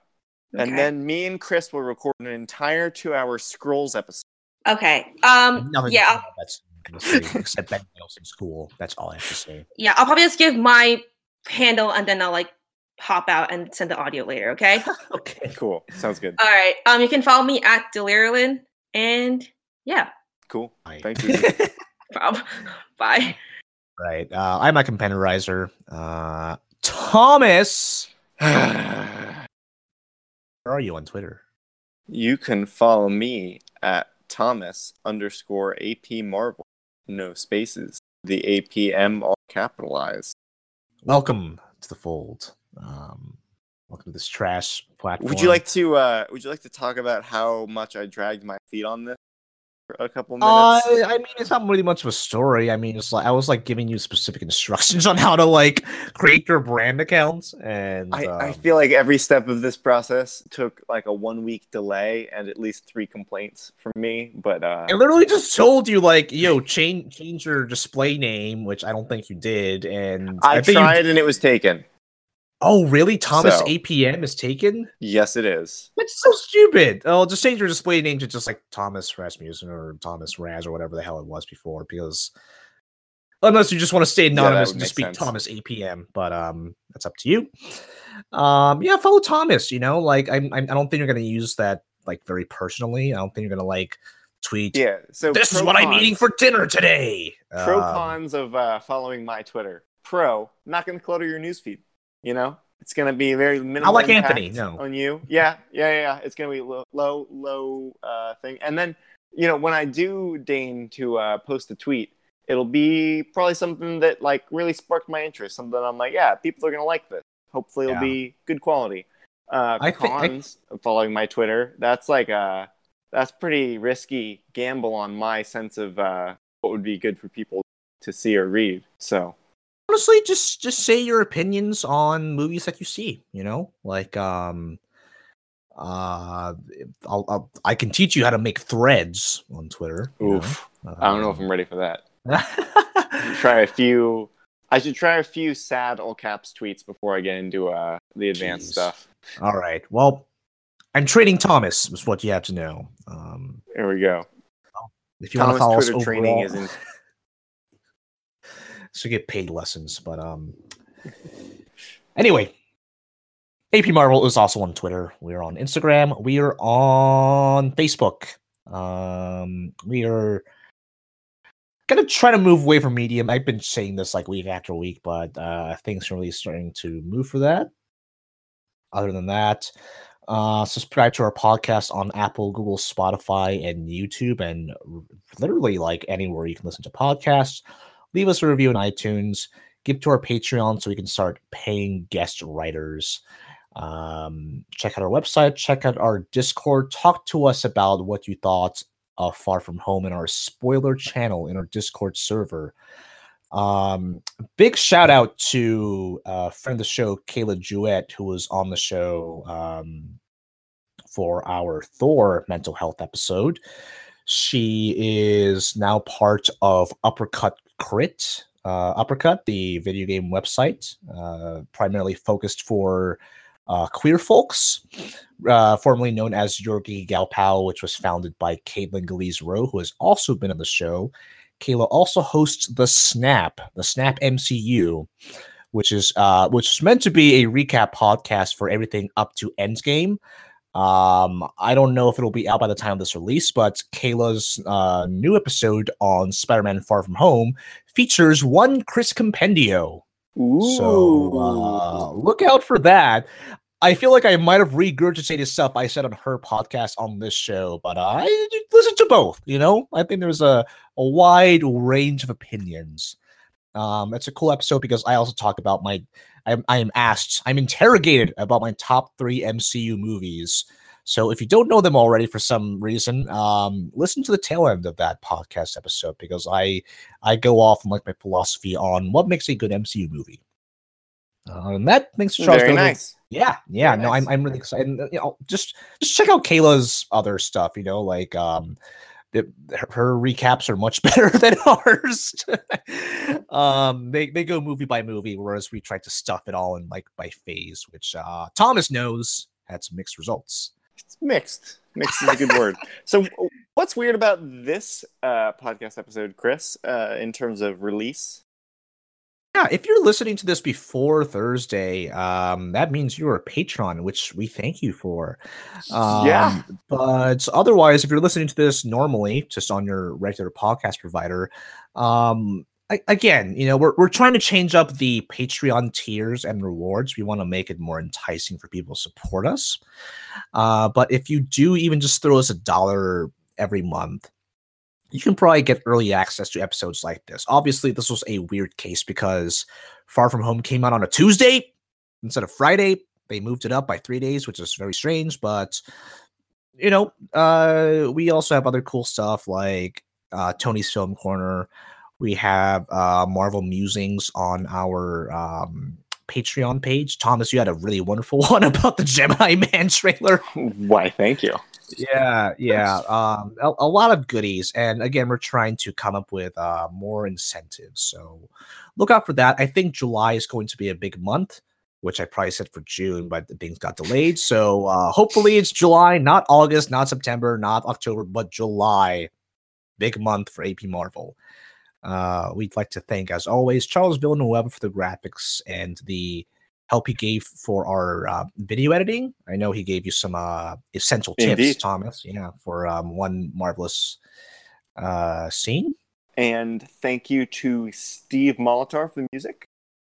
Okay. And then me and Chris will record an entire two-hour Skrulls episode. Okay. Um. Nothing yeah. That's *laughs* except Ben Nelson's cool. That's all I have to say. Yeah, I'll probably just give my handle and then I'll like hop out and send the audio later. Okay. *laughs* okay. Cool. Sounds good. All right. Um. You can follow me at Delirian and yeah. Cool. Bye. Thank *laughs* you. Bye. Right. Uh, I'm a compensorizer. Uh, Thomas. *sighs* Where are you on Twitter? You can follow me at Thomas underscore AP Marvel. No spaces. The APM all capitalized. Welcome to the fold. Um, welcome to this trash platform. Would you like to? Uh, would you like to talk about how much I dragged my feet on this? A couple uh, minutes? Uh, I mean, it's not really much of a story. I mean, it's like I was like giving you specific instructions *laughs* on how to like create your brand accounts, and I, um, I feel like every step of this process took like a one week delay and at least three complaints from me. But uh, I literally just told you like, yo, change change your display name, which I don't think you did, and I, I tried you... and it was taken. Oh, really? Thomas so, APM is taken? Yes, it is. It's so stupid. Oh, just change your display name to just like Thomas Rasmussen or Thomas Raz or whatever the hell it was before, because unless you just want to stay anonymous yeah, and just speak sense. Thomas APM, but um, that's up to you. Um, yeah, follow Thomas. You know, like I'm, I'm I don't think you're gonna use that like very personally. I don't think you're gonna like tweet. Yeah. So this is what cons. I'm eating for dinner today. Pro um, cons of uh, following my Twitter. Pro, not gonna clutter your newsfeed. You know, it's going to be very minimal. I like Anthony. No, on you. Yeah, yeah, yeah. It's going to be low, low, low uh, thing. And then, you know, when I do deign to uh, post a tweet, it'll be probably something that like really sparked my interest. Something I'm like, yeah, people are going to like this. Hopefully, it'll yeah. be good quality. Uh, I cons I... following my Twitter. That's like a uh, that's pretty risky gamble on my sense of uh, what would be good for people to see or read. So honestly just just say your opinions on movies that you see you know like um uh I'll, I'll i can teach you how to make threads on twitter Oof. Know? i don't know if i'm ready for that *laughs* try a few i should try a few sad all caps tweets before i get into uh the advanced Jeez. stuff all right well i'm trading thomas is what you have to know um there we go if you want to follow Twitter us training isn't *laughs* to get paid lessons. But um, anyway, AP Marvel is also on Twitter. We're on Instagram. We are on Facebook. Um, we are gonna try to move away from Medium. I've been saying this like week after week, but uh, things are really starting to move for that. Other than that, uh, subscribe to our podcast on Apple, Google, Spotify, and YouTube, and literally like anywhere you can listen to podcasts. Leave us a review on iTunes. Give to our Patreon so we can start paying guest writers. Um, check out our website, check out our Discord, talk to us about what you thought of Far From Home in our spoiler channel in our Discord server. Um, big shout out to uh, friend of the show, Kayla Jewett, who was on the show um, for our Thor mental health episode. She is now part of Uppercut Crit, uh, Uppercut, the video game website, uh, primarily focused for uh, queer folks, uh, formerly known as Yorgi Galpao, which was founded by Caitlin Galiz-Rowe, who has also been on the show. Kayla also hosts the Snap, the Snap MCU, which is uh, which is meant to be a recap podcast for everything up to Endgame. Um, I don't know if it'll be out by the time of this release, but Kayla's uh, new episode on Spider-Man: Far From Home features one Chris Compendio, Ooh. So uh, look out for that. I feel like I might have regurgitated stuff I said on her podcast on this show, but uh, I listen to both. You know, I think there's a, a wide range of opinions. Um, it's a cool episode because I also talk about my. I, I am asked, I'm interrogated about my top three MCU movies. So if you don't know them already for some reason, um, listen to the tail end of that podcast episode because I I go off on like my philosophy on what makes a good MCU movie. Uh, and that to Charles. Very nice. Yeah, yeah. Very no, nice. I'm I'm really excited. And, you know, just just check out Kayla's other stuff. You know, like um, it, her, recaps are much *laughs* better than ours. um, they they go movie by movie, whereas we try to stuff it all in like by phase, which uh Thomas knows had some mixed results. It's mixed. Mixed is a good word. *laughs* So, what's weird about this uh, podcast episode, Chris, uh, in terms of release? Yeah, if you're listening to this before Thursday, um, that means you're a patron, which we thank you for. Um, yeah. But otherwise, if you're listening to this normally, just on your regular podcast provider, um, again, you know, we're, we're trying to change up the Patreon tiers and rewards. We want to make it more enticing for people to support us. Uh, but if you do even just throw us a dollar every month, you can probably get early access to episodes like this. Obviously, this was a weird case because Far From Home came out on a Tuesday instead of Friday. They moved it up by three days, which is very strange. But you know, uh, we also have other cool stuff like uh, Tony's Film Corner, we have uh, Marvel Musings on our um, Patreon page. Thomas, you had a really wonderful *laughs* one about the Gemini Man trailer. Why, thank you. Yeah, yeah. Um, a, a, lot of goodies. And again, we're trying to come up with uh, more incentives. So look out for that. I think July is going to be a big month, which I probably said for June, but things got delayed. So uh, hopefully it's July, not August, not September, not October, but July. Big month for AP Marvel. Uh, we'd like to thank, as always, Charles Villanueva for the graphics and the help he gave for our uh, video editing. I know he gave you some uh, essential tips, Indeed. Thomas. Yeah, for um, one marvelous uh, scene. And thank you to Steve Molitor for the music.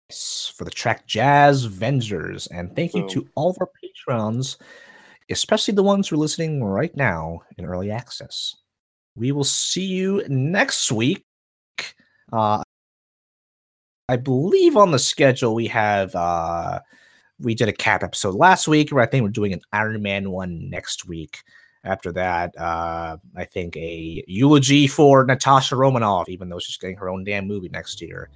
Yes, For the track Jazz Vengers. And thank Boom. you to all of our patrons, especially the ones who are listening right now in early access. We will see you next week uh, I believe on the schedule we have uh, we did a cap episode last week. I think we're doing an Iron Man one next week. After that, uh, I think a eulogy for Natasha Romanoff, even though she's getting her own damn movie next year.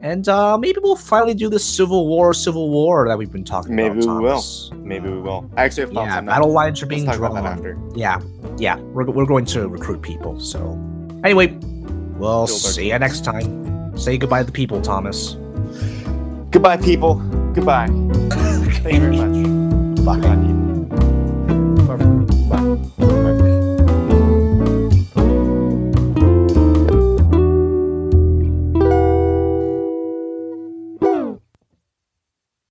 And uh, maybe we'll finally do the Civil War, Civil War that we've been talking maybe about. Maybe we will. Maybe we will. I actually have thoughts yeah, on that. battle lines are being drawn. after. Yeah, yeah. We're, we're going to recruit people. So anyway, We'll see you next time. Say goodbye to the people, Thomas. Goodbye, people. Goodbye. *laughs* Thank you very much. Bye. Bye. Bye.